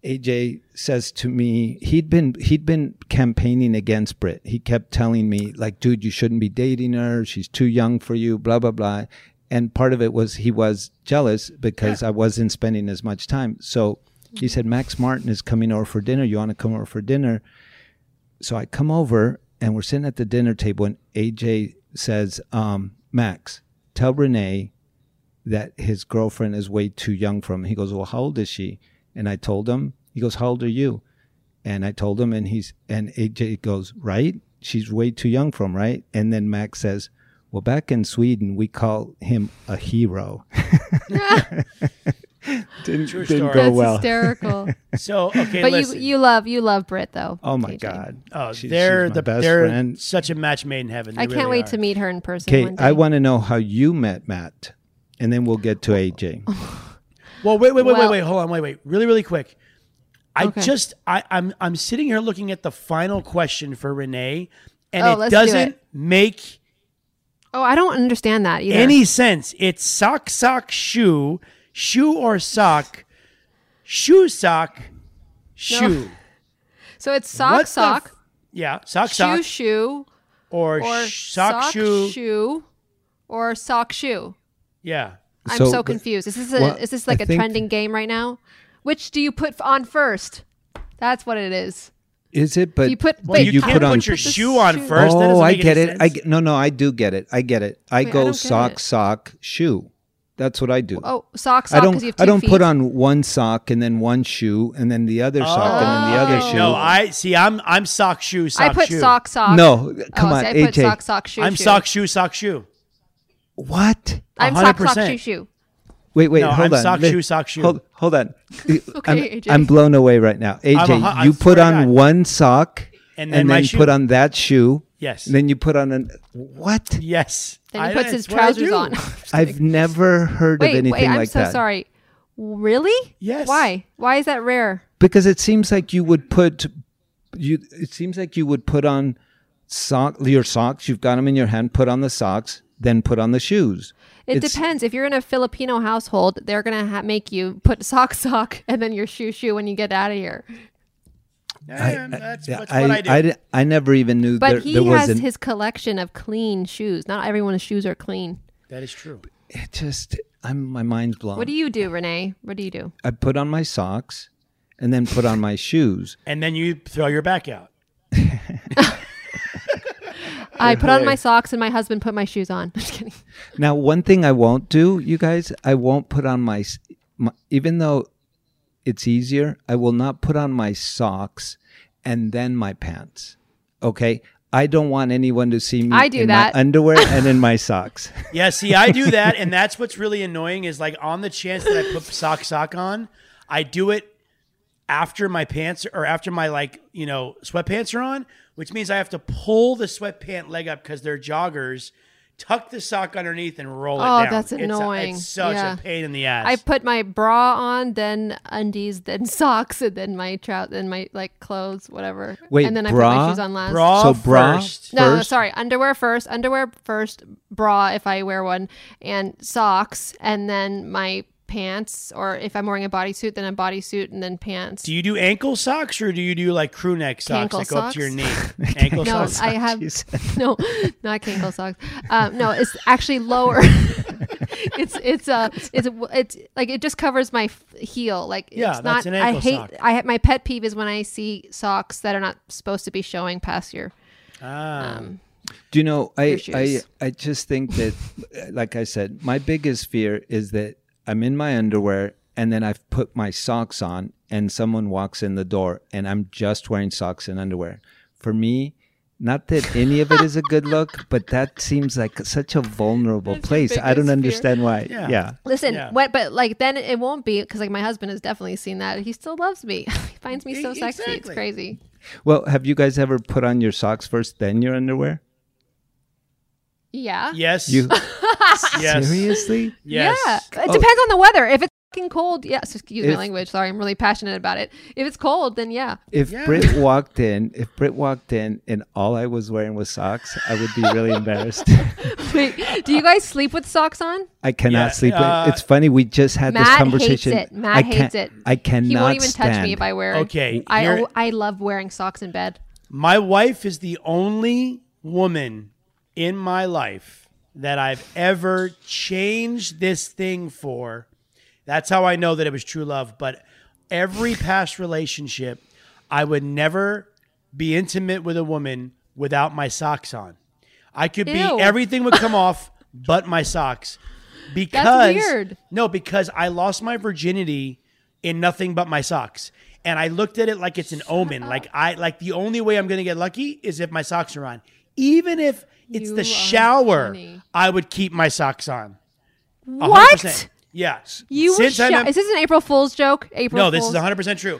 AJ says to me, he'd been he'd been campaigning against Brit. He kept telling me, like, dude, you shouldn't be dating her. She's too young for you. Blah blah blah. And part of it was he was jealous because I wasn't spending as much time. So he said, Max Martin is coming over for dinner. You want to come over for dinner? So I come over and we're sitting at the dinner table, and AJ says, um, Max, tell Renee that his girlfriend is way too young for him. He goes, Well, how old is she? And I told him, he goes, How old are you? And I told him, and he's, and AJ goes, Right? She's way too young for him, right? And then Max says, Well, back in Sweden, we call him a hero. [LAUGHS] [LAUGHS] [LAUGHS] didn't True didn't story. go That's well. hysterical. [LAUGHS] So okay, but listen. you you love you love Brit though. Oh my TJ. God. Oh, She- they're she's my the best they're friend. such a match made in heaven. I They can't really wait are. to meet her in person Okay, one day. I want to know how you met Matt, and then we'll get to oh. AJ. [LAUGHS] Well, wait, wait, wait, Well- wait, wait. Hold on, wait, wait. Really, really quick. I Okay. just I, I'm I'm sitting here looking at the final question for Renee, and Oh, it let's do doesn't it. make oh, I don't understand that either. any sense. It's sock, sock, shoe, shoe or sock, shoe, sock, shoe. so it's sock What sock, f- yeah, sock, shoe sock, shoe, or, or sh- sock, shoe. shoe, or sock shoe. Yeah. I'm So, so, confused. Is this a, well, is this like I a think- trending game right now? Which do you put on first? That's what it is. Is it? But You put- Well, Wait, you, you can't put put, on- your Put the shoe on shoe- first. oh, I get any it. I get, no, no, I do get it. I get it. I Wait, go don't sock, it. sock, shoe. That's what I do. Oh, sock I don't. because you have two I don't feet. put on one sock and then one shoe and then the other sock and then the other Oh. shoe. No, I see. I'm I'm sock shoe sock I put shoe. sock sock. No, oh, come oh, on, see, I put AJ. sock sock shoe. I'm shoe. sock shoe sock shoe. what? I'm sock sock 100%. shoe shoe. Wait, wait, No, hold I'm on. sock Li- shoe, sock shoe. Hold, hold on. [LAUGHS] Okay, I'm, AJ. I'm blown away right now. AJ, a hu- I you put swear to on God. one sock And and then then, my shoe. put on that shoe. Yes. And then you put on an what? Yes. Then he I- puts his that's what I trousers do. on. [LAUGHS] I've never heard wait, of anything wait. I'm like so that. sorry. Really? Yes. Why? Why is that rare? Because it seems like you would put you. It seems like you would put on sock your socks. You've got them in your hand. Put on the socks, then put on the shoes. It It's- depends. If you're in a Filipino household, they're gonna ha- make you put sock sock [LAUGHS] and then your shoe shoe when you get out of here. Yeah, that's, that's I, what I do. I, I never even knew But there, he there was has an, his collection of clean shoes. Not everyone's shoes are clean. that is true. It just I'm my mind's blown. What do you do, Renee? What do you do? I put on my socks, and then put on my shoes. [LAUGHS] And then you throw your back out. I put on my [LAUGHS] socks and my husband put my shoes on. [LAUGHS] Just kidding. Now, one thing I won't do, you guys, I won't put on my, my even though it's easier, I will not put on my socks and then my pants. Okay? I don't want anyone to see me I do in that. my underwear [LAUGHS] and in my socks. [LAUGHS] Yeah, see, I do that, and [LAUGHS] that's what's really annoying is like on the chance that I put sock sock on, I do it after my pants or after my like you know sweatpants are on, which means I have to pull the sweatpant leg up because they're joggers, tuck the sock underneath, and roll it Oh, down. that's It's a- annoying. It's, such Yeah. a pain in the ass. I put my bra on, then undies, then [LAUGHS] socks, and then my trout, then my like clothes, whatever. Wait, and then I put bra? my shoes on last. bra So bra first. No, no, sorry. Underwear first. Underwear first. Bra if I wear one, and socks, and then my pants. Or if I'm wearing a bodysuit, then a bodysuit, and then pants. Do you do ankle socks or do you do like crew neck socks Ankle that go up to your knee? socks? [LAUGHS] ankle no, socks. I have [LAUGHS] you [LAUGHS] no, not kinkle socks. Um, no, it's actually lower. it's it's uh it's it's like it just covers my heel. Like Yeah, it's that's not. an I ankle hate. sock. I have my pet peeve is when I see socks that are not supposed to be showing past your. Ah. Um, Do you know, I, I. I just think that, like I said, my biggest fear is that I'm in my underwear and then I've put my socks on and someone walks in the door and I'm just wearing socks and underwear. For me, not that any of it is a good look, [LAUGHS] but that seems like such a vulnerable That's place. I don't biggest fear. understand why. Yeah. Yeah. Listen, Yeah. what? But like then it won't be because like my husband has definitely seen that. He still loves me. [LAUGHS] he finds me so E- sexy. It's crazy. Well, have you guys ever put on your socks first, then your underwear? Yeah. Yes. You [LAUGHS] [LAUGHS] yes. seriously? Yes. Yeah. It Oh. depends on the weather. If it's fucking cold, yes. Excuse If- my language. Sorry, I'm really passionate about it. If it's cold, then yeah. If Britt walked in, if Britt walked in and all I was wearing was socks, I would be really [LAUGHS] embarrassed. Wait, do you guys sleep with socks on? I cannot Yeah, sleep. uh, it's funny. We just had this Matt conversation. hates it. Matt I hates can't- it. I cannot He won't even stand. touch me if I wear. Okay, I I love wearing socks in bed. My wife is the only woman in my life that I've ever changed this thing for. That's how I know that it was true love. But every past relationship, I would never be intimate with a woman without my socks on. I could be everything would come [LAUGHS] off but my socks. Because weird. No, because I lost my virginity in nothing but my socks. And I looked at it like it's an omen. Like I like the only way I'm gonna get lucky is if my socks are on. Even if it's You the shower, funny. I would keep my socks on. A hundred What? percent. Yeah. You Since I sho- met- Is this an April Fool's joke? April no, this Fools? is 100 percent true.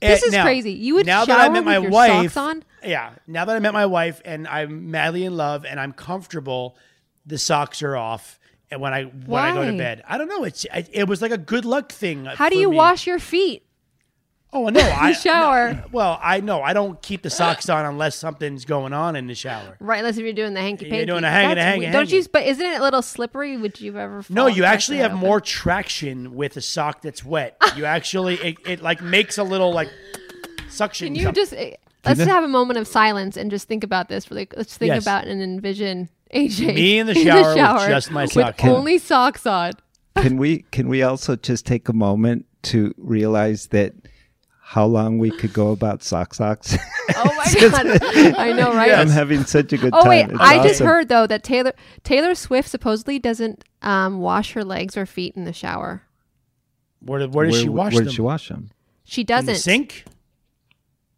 This And is now- crazy. You would now that I met my with your wife. socks on? Yeah, now that I met my wife and I'm madly in love and I'm comfortable, the socks are off. And when I when I go to bed, I don't know. It's it, it was like a good luck thing. How do you me. wash your feet? Oh no, [LAUGHS] I shower. no, well, I know I don't keep the socks on unless something's going on in the shower. Right, unless if you're doing the hanky panky. You're doing a hanging, a That's hanging. Don't hanging. you? But isn't it a little slippery? Would you ever? No, you actually have open? more traction with a sock that's wet. You actually it, it like makes a little like suction. Can you cup. just eh, let's you- have a moment of silence and just think about this? Really, let's think Yes. about and envision AJ Me [LAUGHS] in the shower with just my with socks. only socks on. can we can we also just take a moment to realize that how long we could go about sock socks? Oh my [LAUGHS] god, I know, right? I'm having such a good Oh time. Oh wait, It's I just heard though that Taylor Taylor Swift supposedly doesn't um, wash her legs or feet in the shower. where, where does she wash Where them? did she wash them? She doesn't. the sink?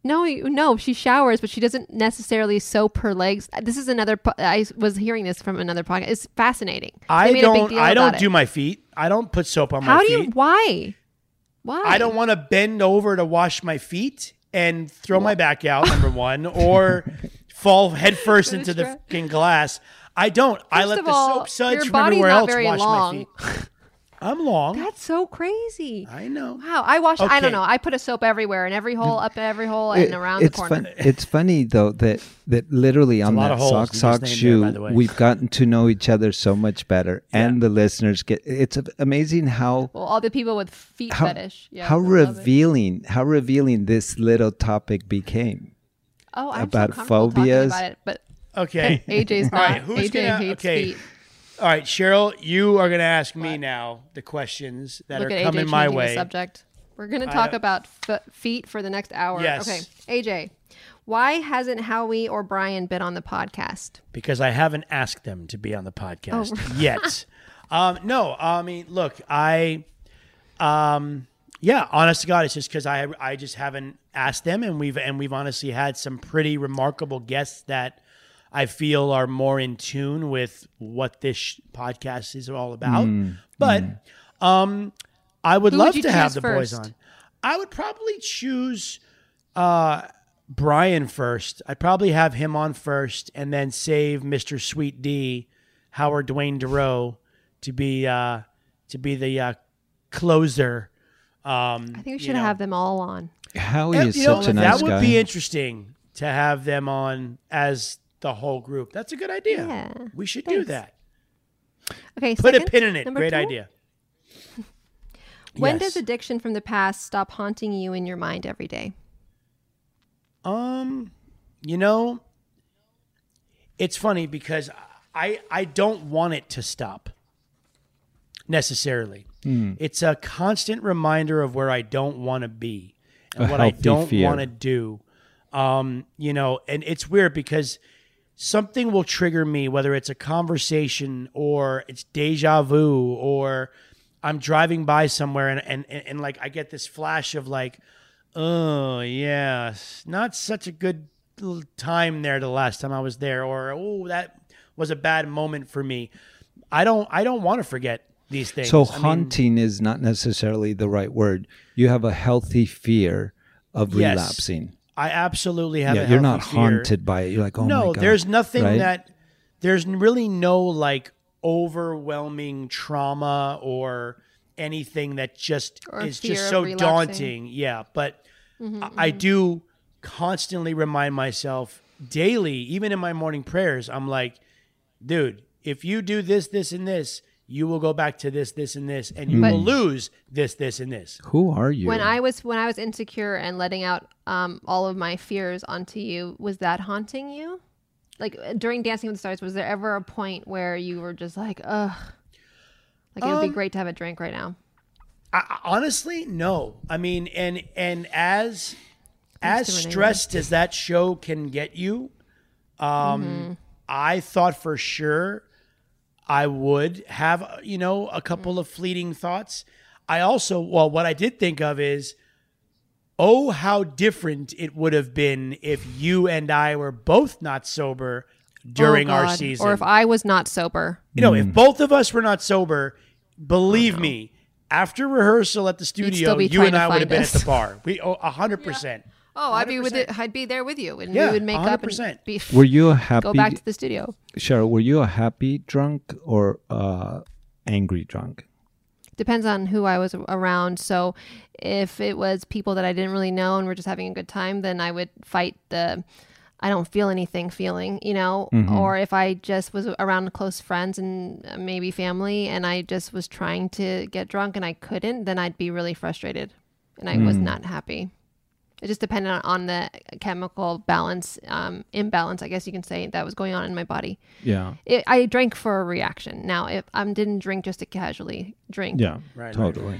No, no, she showers, but she doesn't necessarily soap her legs. This is another. po- I was hearing this from another podcast. It's fascinating. I made a big don't. I don't it. do my feet. I don't put soap on How my feet. How do feet. you? Why? Why? I don't want to bend over to wash my feet and throw my back out. Number one, or [LAUGHS] fall headfirst into the fucking glass. I don't. I let the all, soap suds your from everywhere else wash long. my feet. [LAUGHS] I'm long. That's so crazy. I know. Wow, I wash. I don't know. I put a soap everywhere, in every hole, up every hole, and It- around the it's corner. fun. It's funny though that that literally on that sock sock shoe, there, by the way. we've gotten to know each other so much better, and the listeners get. It's amazing how Well, all the people with feet how, fetish. Yeah, how I love it. revealing how revealing this little topic became. Oh, I'm about so comfortable talking phobias. about it, but Okay. [LAUGHS] AJ's All not. right, who's AJ gonna, hates okay. feet. All right, Cheryl, you are going to ask me now the questions that Look are at coming AJ my way. the subject. We're going to talk about f- feet for the next hour. Yes. Okay, AJ, why hasn't Howie or Brian been on the podcast? because I haven't asked them to be on the podcast Oh. [LAUGHS] yet. um, no, I mean, look, I, um, yeah, honest to God, it's just because I I just haven't asked them, and we've and we've honestly had some pretty remarkable guests that I feel are more in tune with what this sh- podcast is all about. Mm, but um, I would Who love you to have choose the boys on. I would probably choose uh, Brian first. I'd probably have him on first, and then save Mister Sweet D, Howard Dwayne Dorough, to be uh, to be the uh, closer. Um, I think we you should know. have them all on. Howie is you know, such a nice that would guy. be interesting to have them on as the whole group. That's a good idea. Yeah, we should do that. Okay, Put second, a pin in it. Great two. idea. [LAUGHS] When Yes. does addiction from the past stop haunting you in your mind every day? Um, you know, it's funny because I I don't want it to stop necessarily. Hmm. It's a constant reminder of where I don't want to be and A what I don't want to do. Um, you know, and it's weird because something will trigger me, whether it's a conversation or it's deja vu or I'm driving by somewhere and, and, and, and, like I get this flash of like, oh yeah, not such a good time there the last time I was there, or oh that was a bad moment for me. I don't I don't want to forget these things. So I mean, haunting is not necessarily the right word. You have a healthy fear of Yes. relapsing. I absolutely have. Yeah, a you're not fear. haunted by it. You're like, oh no, my god. there's nothing right? that there's really no like overwhelming trauma or anything that just Or is just so relapsing. daunting. Yeah, but Mhm, I, I do constantly remind myself daily, even in my morning prayers. I'm like, dude, if you do this, this, and this, you will go back to this, this, and this, and you But- will lose this, this, and this. Who are you? When I was when I was insecure and letting out um, all of my fears onto you, was that haunting you? Like uh, during Dancing with the Stars, was there ever a point where you were just like, ugh, like it would be Um, great to have a drink right now? I, I- honestly, no. I mean, and and as as stressed as that show can get you, um, Mm-hmm. I thought for sure I would have you know a couple of fleeting thoughts. I also, well, what I did think of is, oh, how different it would have been if you and I were both not sober during Oh, our season. or if I was not sober. You know, Mm. if both of us were not sober, believe me, after rehearsal at the studio, you and I would have been us. at the bar. We oh, [LAUGHS] a hundred percent. Oh, I'd be with it. I'd be there with you, and Yeah, we would make up 100%. and be. [LAUGHS] Were you a happy? Go back to the studio. Cheryl, were you a happy drunk or uh, angry drunk? Depends on who I was around. So, if it was people that I didn't really know and we're just having a good time, then I would fight the I don't feel anything feeling, you know. Mhm. Or if I just was around close friends and uh, maybe family, and I just was trying to get drunk and I couldn't, then I'd be really frustrated, and I was Mm. not happy. It just depended on, on the chemical balance, um, imbalance, I guess you can say, that was going on in my body. Yeah. It, I drank for a reaction. Now, if I didn't drink just to casually drink. Yeah, Right, right, totally.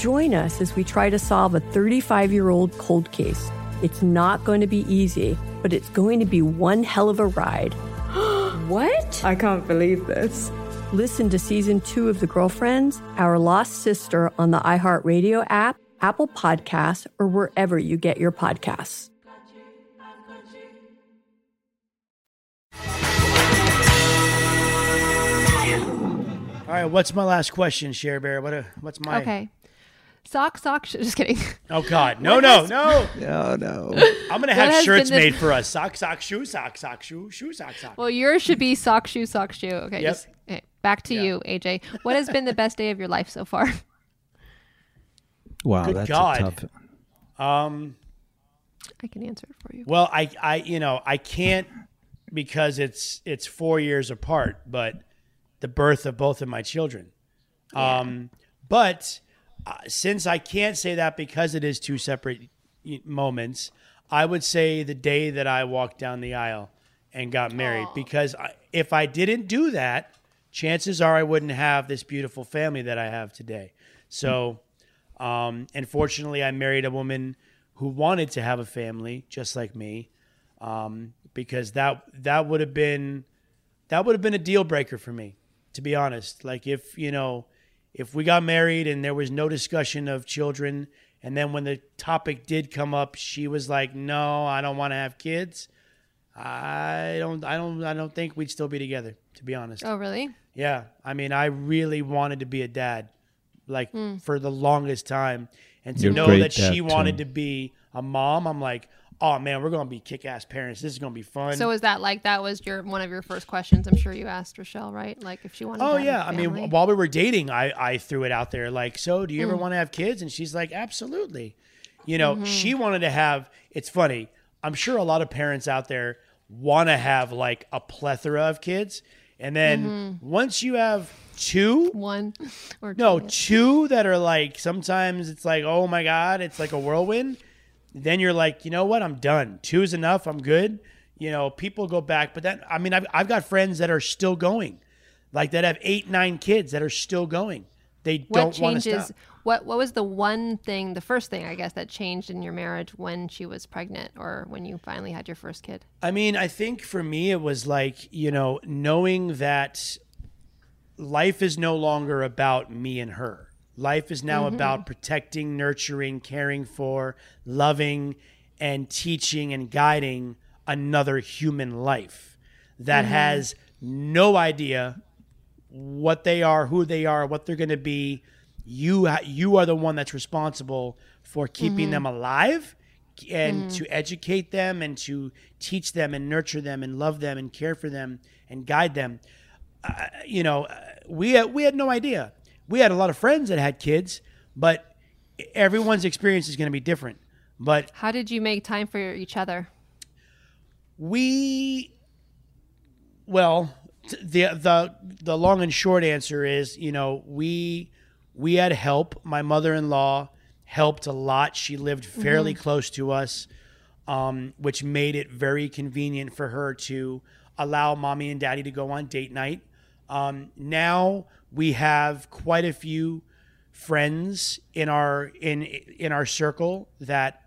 Join us as we try to solve a 35 year old cold case. It's not going to be easy, but it's going to be one hell of a ride. [GASPS] what? I can't believe this. Listen to season two of The Girlfriends, Our Lost Sister on the iHeartRadio app, Apple Podcasts, or wherever you get your podcasts. All right, what's my last question, Share Bear? What? A, what's my? Okay. Sock, sock. Sh- just kidding. Oh God, no, no, has- no, no, no. I'm gonna have shirts been the- made for us. Sock, sock, shoe, sock, sock, shoe, shoe, sock, sock. Well, yours should be sock, shoe, sock, shoe. Okay. Yep. Just, okay. Back to you, AJ. What has been the best day of your life so far? [LAUGHS] Wow, Good that's God. a tough. Um. I can answer it for you. Well, I, I, you know, I can't because it's it's four years apart, but the birth of both of my children. Um, but uh, since I can't say that because it is two separate moments, I would say the day that I walked down the aisle and got married. Because I, if I didn't do that, chances are I wouldn't have this beautiful family that I have today. So, um, and fortunately, I married a woman who wanted to have a family just like me, um, because that that would have been that would have been a deal breaker for me, to be honest. Like if you know, if we got married and there was no discussion of children, and then when the topic did come up, she was like, "No, I don't want to have kids." I don't, I don't, I don't think we'd still be together, to be honest. Oh, really? Yeah, I mean, I really wanted to be a dad, like Hmm. for the longest time, and to You're know that she dad, wanted too. to be a mom, I'm like, oh man, we're gonna be kick-ass parents. This is gonna be fun. So is that like that was your one of your first questions? I'm sure you asked Rochelle, right? Like if she wanted. Oh yeah, I mean, while we were dating, I I threw it out there like, so do you ever Mm. want to have kids? And she's like, absolutely. You know, Mhm. she wanted to have. It's funny. I'm sure a lot of parents out there want to have like a plethora of kids, and then Mhm. once you have two, one or no two, yeah. two that are like sometimes it's like oh my god, it's like a whirlwind. Then you're like, you know what? I'm done. Two is enough. I'm good. You know, people go back, but that I mean, I've I've got friends that are still going, like that have eight nine kids that are still going. They What don't want to changes? stop. What What was the one thing, the first thing I guess that changed in your marriage when she was pregnant or when you finally had your first kid? I mean, I think for me, it was like, you know, knowing that life is no longer about me and her. Life is now Mhm. about protecting, nurturing, caring for, loving, and teaching and guiding another human life that Mhm. has no idea what they are, who they are, what they're going to be. You you are the one that's responsible for keeping Mhm. them alive and Mhm. to educate them and to teach them and nurture them and love them and care for them and guide them. Uh, you know, uh, we we had no idea. We had a lot of friends that had kids, but everyone's experience is going to be different. But How did you make time for each other? we well the the the long and short answer is you know we we had help my mother-in-law helped a lot she lived fairly Mhm. close to us um, which made it very convenient for her to allow mommy and daddy to go on date night um, now we have quite a few friends in our in in our circle that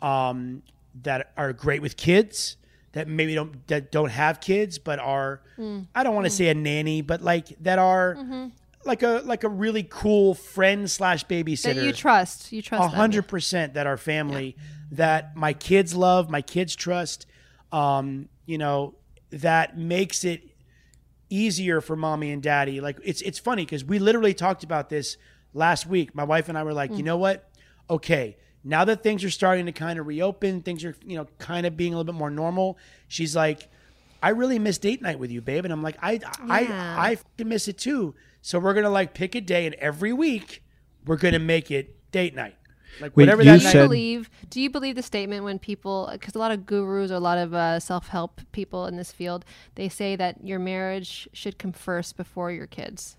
um, that are great with kids that maybe don't that don't have kids but are Mm. I don't want to Mm. say a nanny but like that are Mhm. like a like a really cool friend slash babysitter That you trust. You trust a hundred percent that our family that my kids love my kids trust um you know that makes it easier for mommy and daddy. Like it's it's funny because we literally talked about this last week. My wife and i were like you Mm. know what? Okay now that things are starting to kind of reopen things are you know kind of being a little bit more normal she's like i really miss date night with you babe. And i'm like i Yeah. i i fucking miss it too. So we're gonna like pick a day and every week we're gonna make it date night like Wait, whatever you that do you night believe do you believe the statement when people because a lot of gurus or a lot of uh, self-help people in this field they say that your marriage should come first before your kids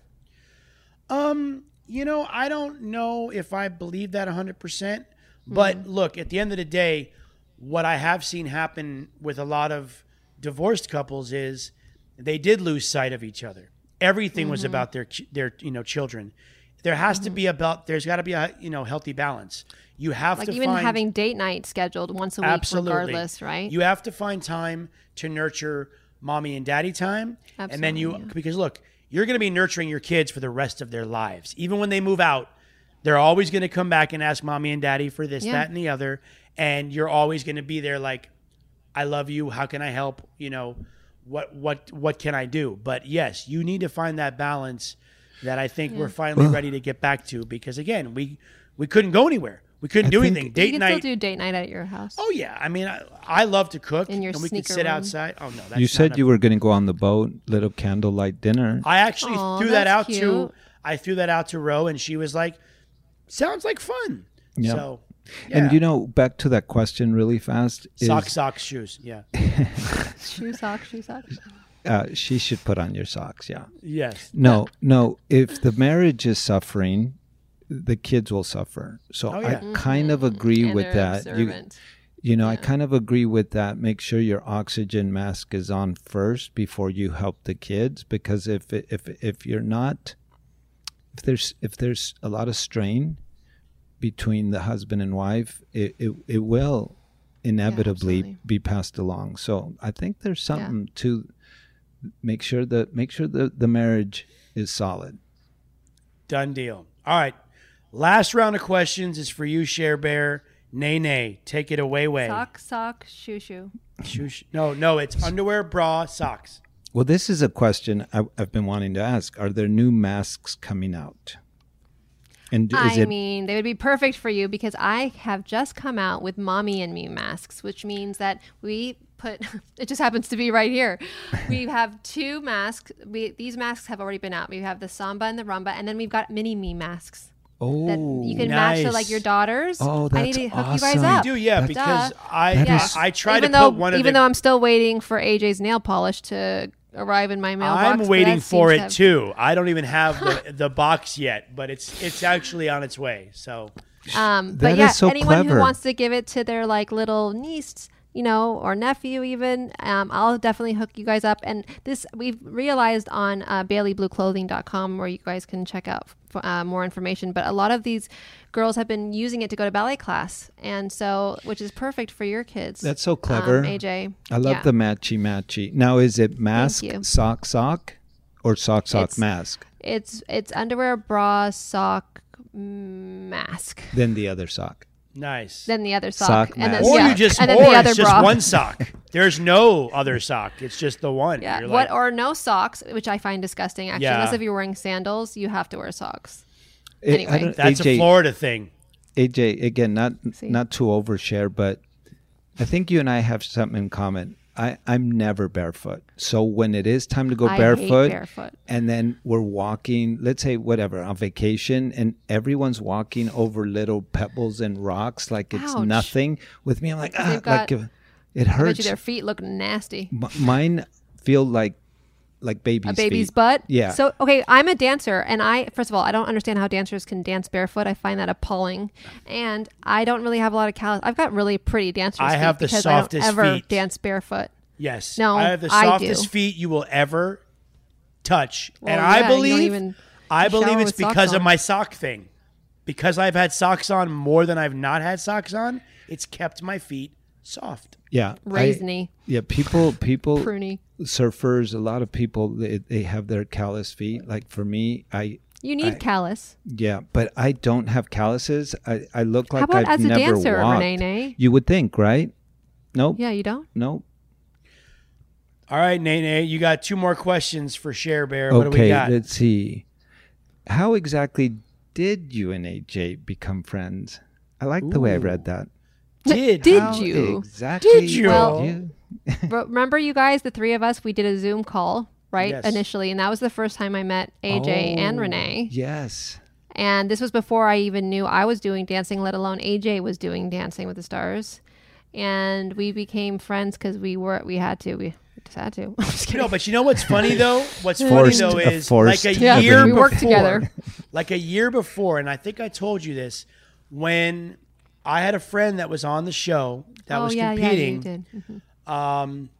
Um, you know, I don't know if I believe that 100%. But look, at the end of the day, what I have seen happen with a lot of divorced couples is they did lose sight of each other. Everything was Mhm. about their ch- their you know children. There has to mm-hmm. be about there's got to be a you know healthy balance. You have like to even find having date night scheduled once a week Absolutely. regardless right You have to find time to nurture mommy and daddy time. absolutely, And then you, yeah. because look, you're going to be nurturing your kids for the rest of their lives. Even when they move out, they're always going to come back and ask mommy and daddy for this, Yeah. that, and the other. And you're always going to be there like, I love you. How can I help? You know, what what what can I do? But yes, you need to find that balance that I think we're finally Well- ready to get back to because again, we we couldn't go anywhere. We couldn't I do think- anything. you Date can night. still do date night at your house. oh yeah, I mean, I, I love to cook, In your and we could sit room. outside. Oh no, that's you said not you a- were going to go on the boat, little candlelight dinner. I actually Aw, threw that that's out to. I threw that out to Ro, and she was like, "Sounds like fun." Yeah. So, And you know, back to that question really fast. Is, socks, socks, shoes. Yeah. [LAUGHS] Shoe socks, shoe socks. Uh, she should put on your socks. Yeah. yes. No, no. If the marriage is suffering, the kids will suffer. So Oh, yeah. I kind of agree Mm-hmm. And with that. You, observant. you know, I kind of agree with that. Make sure your oxygen mask is on first before you help the kids, because if if if you're not, if there's if there's a lot of strain between the husband and wife, it it, it will inevitably absolutely. be passed along. So I think there's something to make sure that make sure that the marriage is solid. Done deal. All right. Last round of questions is for you, Share Bear. Nay, nay. Take it away, way. Sock, sock, shoe, shoe. Shoo, sh- No, no. It's underwear, bra, socks. Well, this is a question I, I've been wanting to ask. Are there new masks coming out? And is I it mean, they would be perfect for you because I have just come out with mommy and me masks, which means that we put [LAUGHS] it just happens to be right here. We [LAUGHS] have two masks. We these masks have already been out. We have the samba and the rumba, and then we've got mini me masks oh that you can match to like your daughters. Oh, I need to hook you guys awesome. up. Do yeah, That's- because Duh. I That I, is- I try even to though put one of even the. though I'm still waiting for AJ's nail polish to arrive in my mailbox. I'm waiting for it to have- too. I don't even have the, [LAUGHS] the box yet, but it's it's actually on its way. So Um, That but yeah, so anyone clever. who wants to give it to their like little niece, you know, or nephew, even, um, I'll definitely hook you guys up. And this we've realized on uh, BaileyBlueClothing.com where you guys can check out f- uh, more information. But a lot of these girls have been using it to go to ballet class, and so which is perfect for your kids. That's so clever. um, AJ. I love Yeah. the matchy matchy. Now, is it mask, sock, sock, or sock, sock, It's- mask? It's it's underwear, bra, sock, mask. Then the other sock. Nice. Then the other sock, Sock, and then, mask. or yeah, you just and then or the other it's just bra. one sock. [LAUGHS] There's no other sock. It's just the one. Yeah, You're what like, or no socks, which I find disgusting. Actually, Yeah. unless if you're wearing sandals, you have to wear socks. Eh, I Anyway. that's AJ, a Florida thing. AJ, again, not See? not to overshare, but I think you and I have something in common. I, I'm never barefoot. So when it is time to go I barefoot, barefoot. and then we're walking, let's say whatever, on vacation, and everyone's walking over little pebbles and rocks like it's Ouch. nothing. With me, I'm like, ah, got- like it hurts. their feet look nasty. M- mine feel like like baby's A baby's feet. butt. Yeah. So okay, I'm a dancer, and I first of all, I don't understand how dancers can dance barefoot. I find that appalling, and I don't really have a lot of callus. I've got really pretty dancers. I feet have the because softest I don't ever feet. dance barefoot. Yes. No, I have the softest feet you will ever touch. Well, and yeah, I believe even I believe it's with socks because of my sock thing. Because I've had socks on more than I've not had socks on, it's kept my feet soft. Yeah. I- yeah, people people Pruny. Surfers, a lot of people they, they have their callous feet. Like for me, I You need I- callus. yeah, but I don't have calluses. I, I look like about I've as a never dancer, walked. Renee? You would think, right? Nope. Yeah, you don't. Nope. All right, Nene, you got two more questions for Share Bear. What do we Okay, got? let's see. How exactly did you and AJ become friends? I like the way I read that. Did Did How you? Exactly. Did you? Well- you- [LAUGHS] But remember, you guys, the three of us, we did a Zoom call, right? Yes. Initially, and that was the first time I met AJ oh, and Oh, Renee. Yes. And this was before I even knew I was doing dancing, let alone AJ was doing Dancing with the Stars. And we became friends because we were we had to we just had to. [LAUGHS] I'm just kidding. No, but you know what's funny though? What's Forced- funny though is forced like a Yeah, year we before, worked together. [LAUGHS] like a year before, and I think I told you this when I had a friend that was on the show that oh was yeah, competing. yeah, you did. Mhm. Um,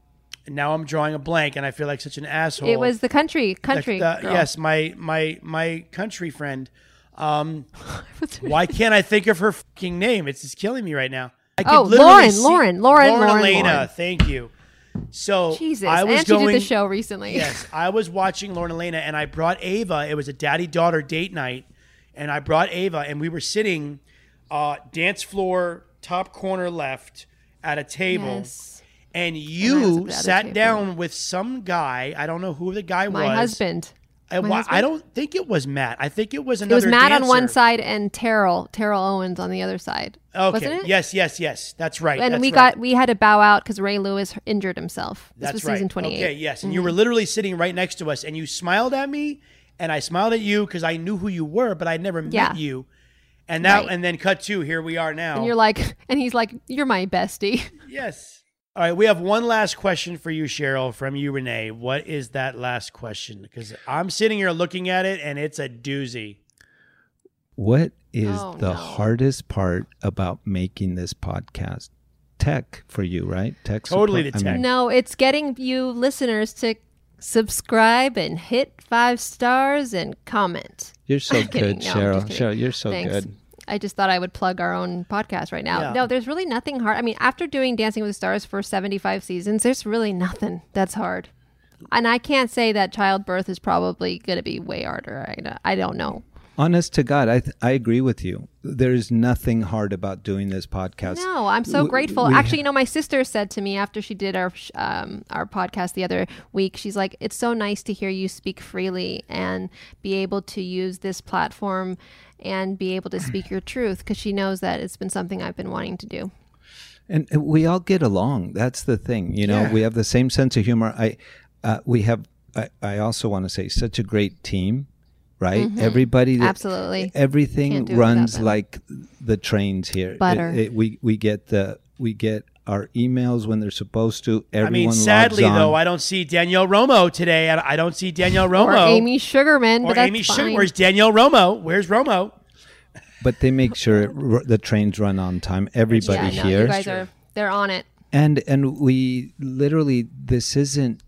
now I'm drawing a blank, and I feel like such an asshole. It was the country country. the- girl. yes, my my my country friend. Um, [LAUGHS] why can't I think of her fucking name? It's just killing me right now. I Oh, Lauren, see- Lauren, Lauren, Lauren, Alaina. Lauren. Thank you. So Jesus, I was and she going. did the show recently. Yes, I was watching Lauren Alaina, and I brought Ava. It was a daddy daughter date night, and I brought Ava, and we were sitting uh, dance floor top corner left at a table. Yes. And you the sat down with some guy. I don't know who the guy My was. husband. I, My husband? I don't think it was Matt. I think it was another. It was Matt on one side and Terrell, Terrell Owens on the other side. Okay. Wasn't it? Yes, yes, yes. That's right. and that's we right. got we had to bow out because Ray Lewis injured himself. This That's was right. season twenty eight. Okay, yes, and you were literally sitting right next to us, and you smiled at me, and I smiled at you because I knew who you were, but I'd never Yeah. met you. And now, Right. and then cut two. Here we are now. And you're like, [LAUGHS] and he's like, "You're my bestie." [LAUGHS] yes. All right, we have one last question for you, Cheryl, from you, Renee. What is that last question? Because I'm sitting here looking at it, and it's a doozy. What is Oh, the no. hardest part about making this podcast? Tech for you, right? Tech. Totally support? the I tech. mean, No, it's getting you listeners to subscribe and hit five stars and comment. You're so [LAUGHS] I'm good, No, Cheryl. Cheryl, you're so Thanks. good. I just thought I would plug our own podcast right now. Yeah. No, there's really nothing hard. I mean, after doing Dancing with the Stars for 75 seasons, there's really nothing that's hard. And I can't say that childbirth is probably going to be way harder. I, I don't know. Honest to God, I th- I agree with you. There's nothing hard about doing this podcast. No, I'm so grateful. we- Actually, you know, my sister said to me after she did our um, our podcast the other week, she's like, "It's so nice to hear you speak freely and be able to use this platform and be able to speak your truth," because she knows that it's been something I've been wanting to do. and and we all get along. That's the thing, you know. Yeah. We have the same sense of humor. I, uh, we have. I, I also want to say such a great team, right? Everybody, that- Mm-hmm. Absolutely. everything Can't do it without runs like the trains here. It- Butter. it- we we get the we get our emails when they're supposed to. Everyone I mean, logs sadly on. though, I don't see Danielle Romo today. I I don't see Danielle Romo Or Amy Sugarman, Or but that's Amy fine. Sugar. Where's Danielle Romo? Where's Romo? but they make sure it, r- the trains run on time. Everybody yeah, no, here. you guys are they're on it. and and we literally this isn't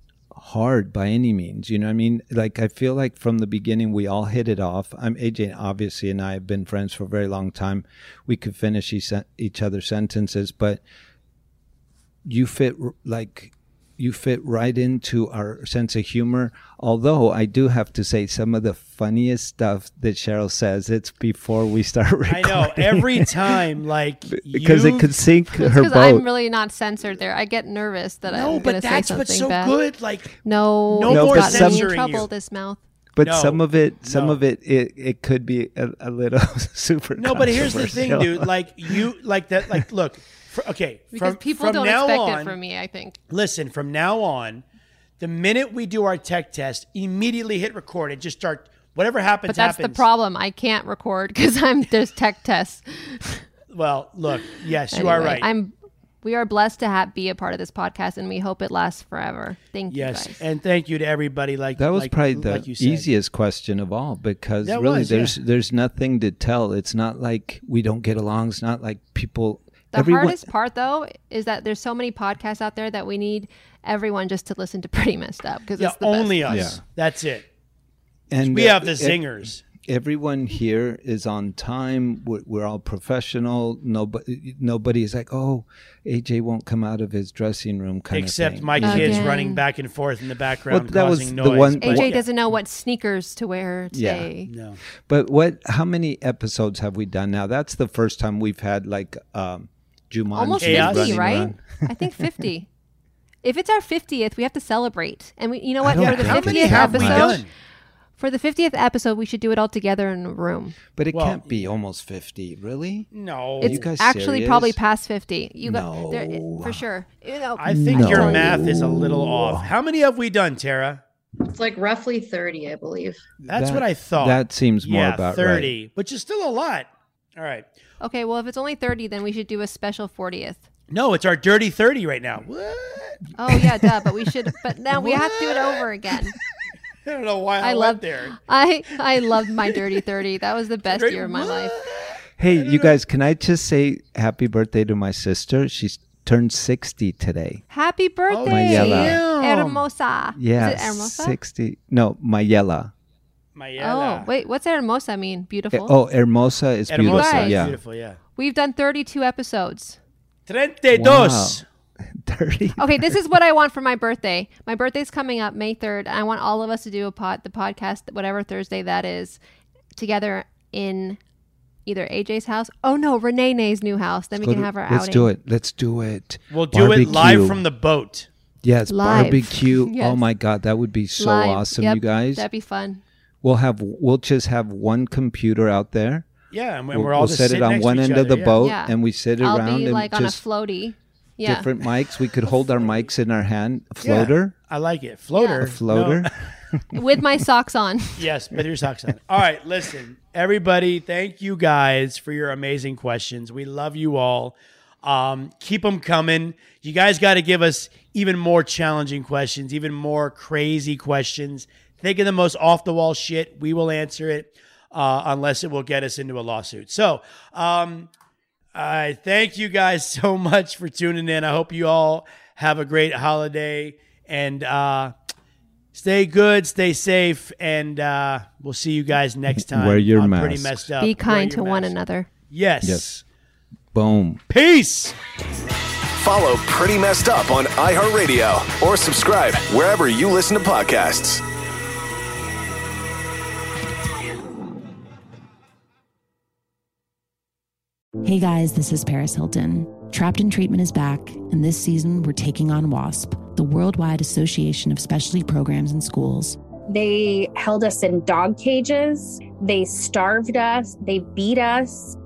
hard by any means you know i mean? Like i feel like from the beginning we all hit it off. I'm aj obviously and i have been friends for a very long time. We could finish each, each other's sentences but you fit like you fit right into our sense of humor although i do have to say some of the funniest stuff that cheryl says it's before we start [LAUGHS] I recording know every time, like [LAUGHS] because it could sink It's her because boat I'm really not censored there. I get nervous that No, I'm but going to say something bad. No, but that's what's so bad. good. Like No, No it's more gotten me in censoring trouble. you. This mouth. But No, some of it, some no. of it, it, it could be a, a little [LAUGHS] super. no, but here's the thing, dude. Like you, like that. Like look. For, okay, Because from, people from don't now expect on, it from me. I think. Listen, from now on, the minute we do our tech test, immediately hit record and just start. Whatever happens, But that's happens. the problem. I can't record because [LAUGHS] I'm there's tech tests. Well, look, yes, you are right. I'm. We are blessed to have, be a part of this podcast, and we hope it lasts forever. Thank you yes, and thank you to everybody. Like that was like- probably the like easiest question of all because That really, was, yeah. there's there's nothing to tell. It's not like we don't get along. It's not like people. The everyone, hardest part, though, is that there's so many podcasts out there that we need everyone just to listen to [LAUGHS] Pretty Messed Up because Yeah, it's the only best. us. Yeah. That's it. and We uh, have the zingers. Everyone here is on time. We're, we're all professional. Nobody, nobody is like, oh, AJ won't come out of his dressing room. Kind Except of thing. my kids Again. running back and forth in the background, that was causing the noise. one- but- AJ What- doesn't know what sneakers to wear Yeah. today. No. But what? How many episodes have we done now? That's the first time we've had like um, Jumanji Almost Chaos. 50, running right? around. [LAUGHS] I think 50. if it's our 50th, we have to celebrate. And we, you know what? For the How 50th many have we episode, for the 50th episode, we should do it all together in a room. But it Well- can't be almost fifty, really. No. It's you guys actually serious? probably past 50. You got No. there, for sure. You know, I think No. your math is a little off. How many have we done, Tara? It's like roughly 30, I believe. That's That- what I thought. that seems more yeah, about 30, which is still a lot. All right. Okay, well, if it's only 30, then we should do a special 40th. No, it's our dirty 30 right now. What? Oh, yeah, duh. But we should, but [LAUGHS] now we have to do it over again. [LAUGHS] I don't know why I, I went love there. I I loved my dirty 30. That was the [LAUGHS] best Dirty- year of my what? life. Hey, you guys, can I just say happy birthday to my sister? She's turned 60 today. Happy oh, birthday, Mayela. Hermosa. Yeah, Is it Hermosa? 60. No, Mayela. Mayela. Oh, wait, what's Hermosa mean? Beautiful. Eh, oh, Hermosa is Hermosa beautiful. Guys. Yeah. Beautiful, yeah. We've done 32 episodes. 32. Wow. [LAUGHS] thirty. Okay, this is what I want for my birthday. My birthday's coming up May 3rd. I want all of us to do a pod, the podcast, whatever Thursday that is, together in either AJ's house. Oh no, Renee Nay's new house. Then we can to- have our Let's outing. do it. Let's do it. We'll do it live from the boat. Yes, Live. barbecue. [LAUGHS] Oh my god, that would be so Live. awesome, Yep, you guys. That'd be fun. We'll have we'll just have one computer out there. Yeah, and we'll, we're all we'll just set it on one each end of the yeah. boat, Yeah. and we sit I'll around be and like on a just floaty. Yeah. different mics. We could hold our mics in our hand. A floater. I like it. Floater. A floater. No. With my socks on. [LAUGHS] yes, with your socks on. All right, listen, everybody. Thank you guys for your amazing questions. We love you all. Um, keep them coming. You guys got to give us even more challenging questions, even more crazy questions. Think of the most off the wall shit. We will answer it, uh, unless it will get us into a lawsuit. So, um, I thank you guys [LAUGHS] so much for tuning in. I hope you all have a great holiday and uh, stay good, stay safe, and uh, we'll see you guys next [LAUGHS] time. Wear your on Pretty masks. messed up. Be kind your to one another. Yes. Yes. Boom. Peace. Follow Pretty Messed Up on iHeartRadio or subscribe wherever you listen to podcasts. Hey guys, this is Paris Hilton. Trapped in Treatment is back, and this season we're taking on WASP, the Worldwide Association of Specialty Programs and Schools. They held us in dog cages. They starved us. They beat us.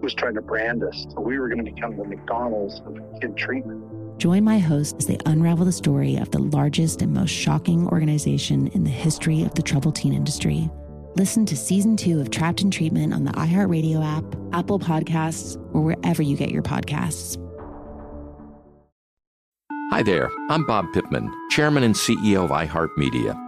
Was trying to brand us. So we were going to become the McDonald's of kid treatment. Join my host as they unravel the story of the largest and most shocking organization in the history of the troubled teen industry. Listen to season two of Trapped in Treatment on the iHeartRadio app, Apple Podcasts, or wherever you get your podcasts. Hi there, I'm Bob Pittman, Chairman and CEO of iHeartMedia.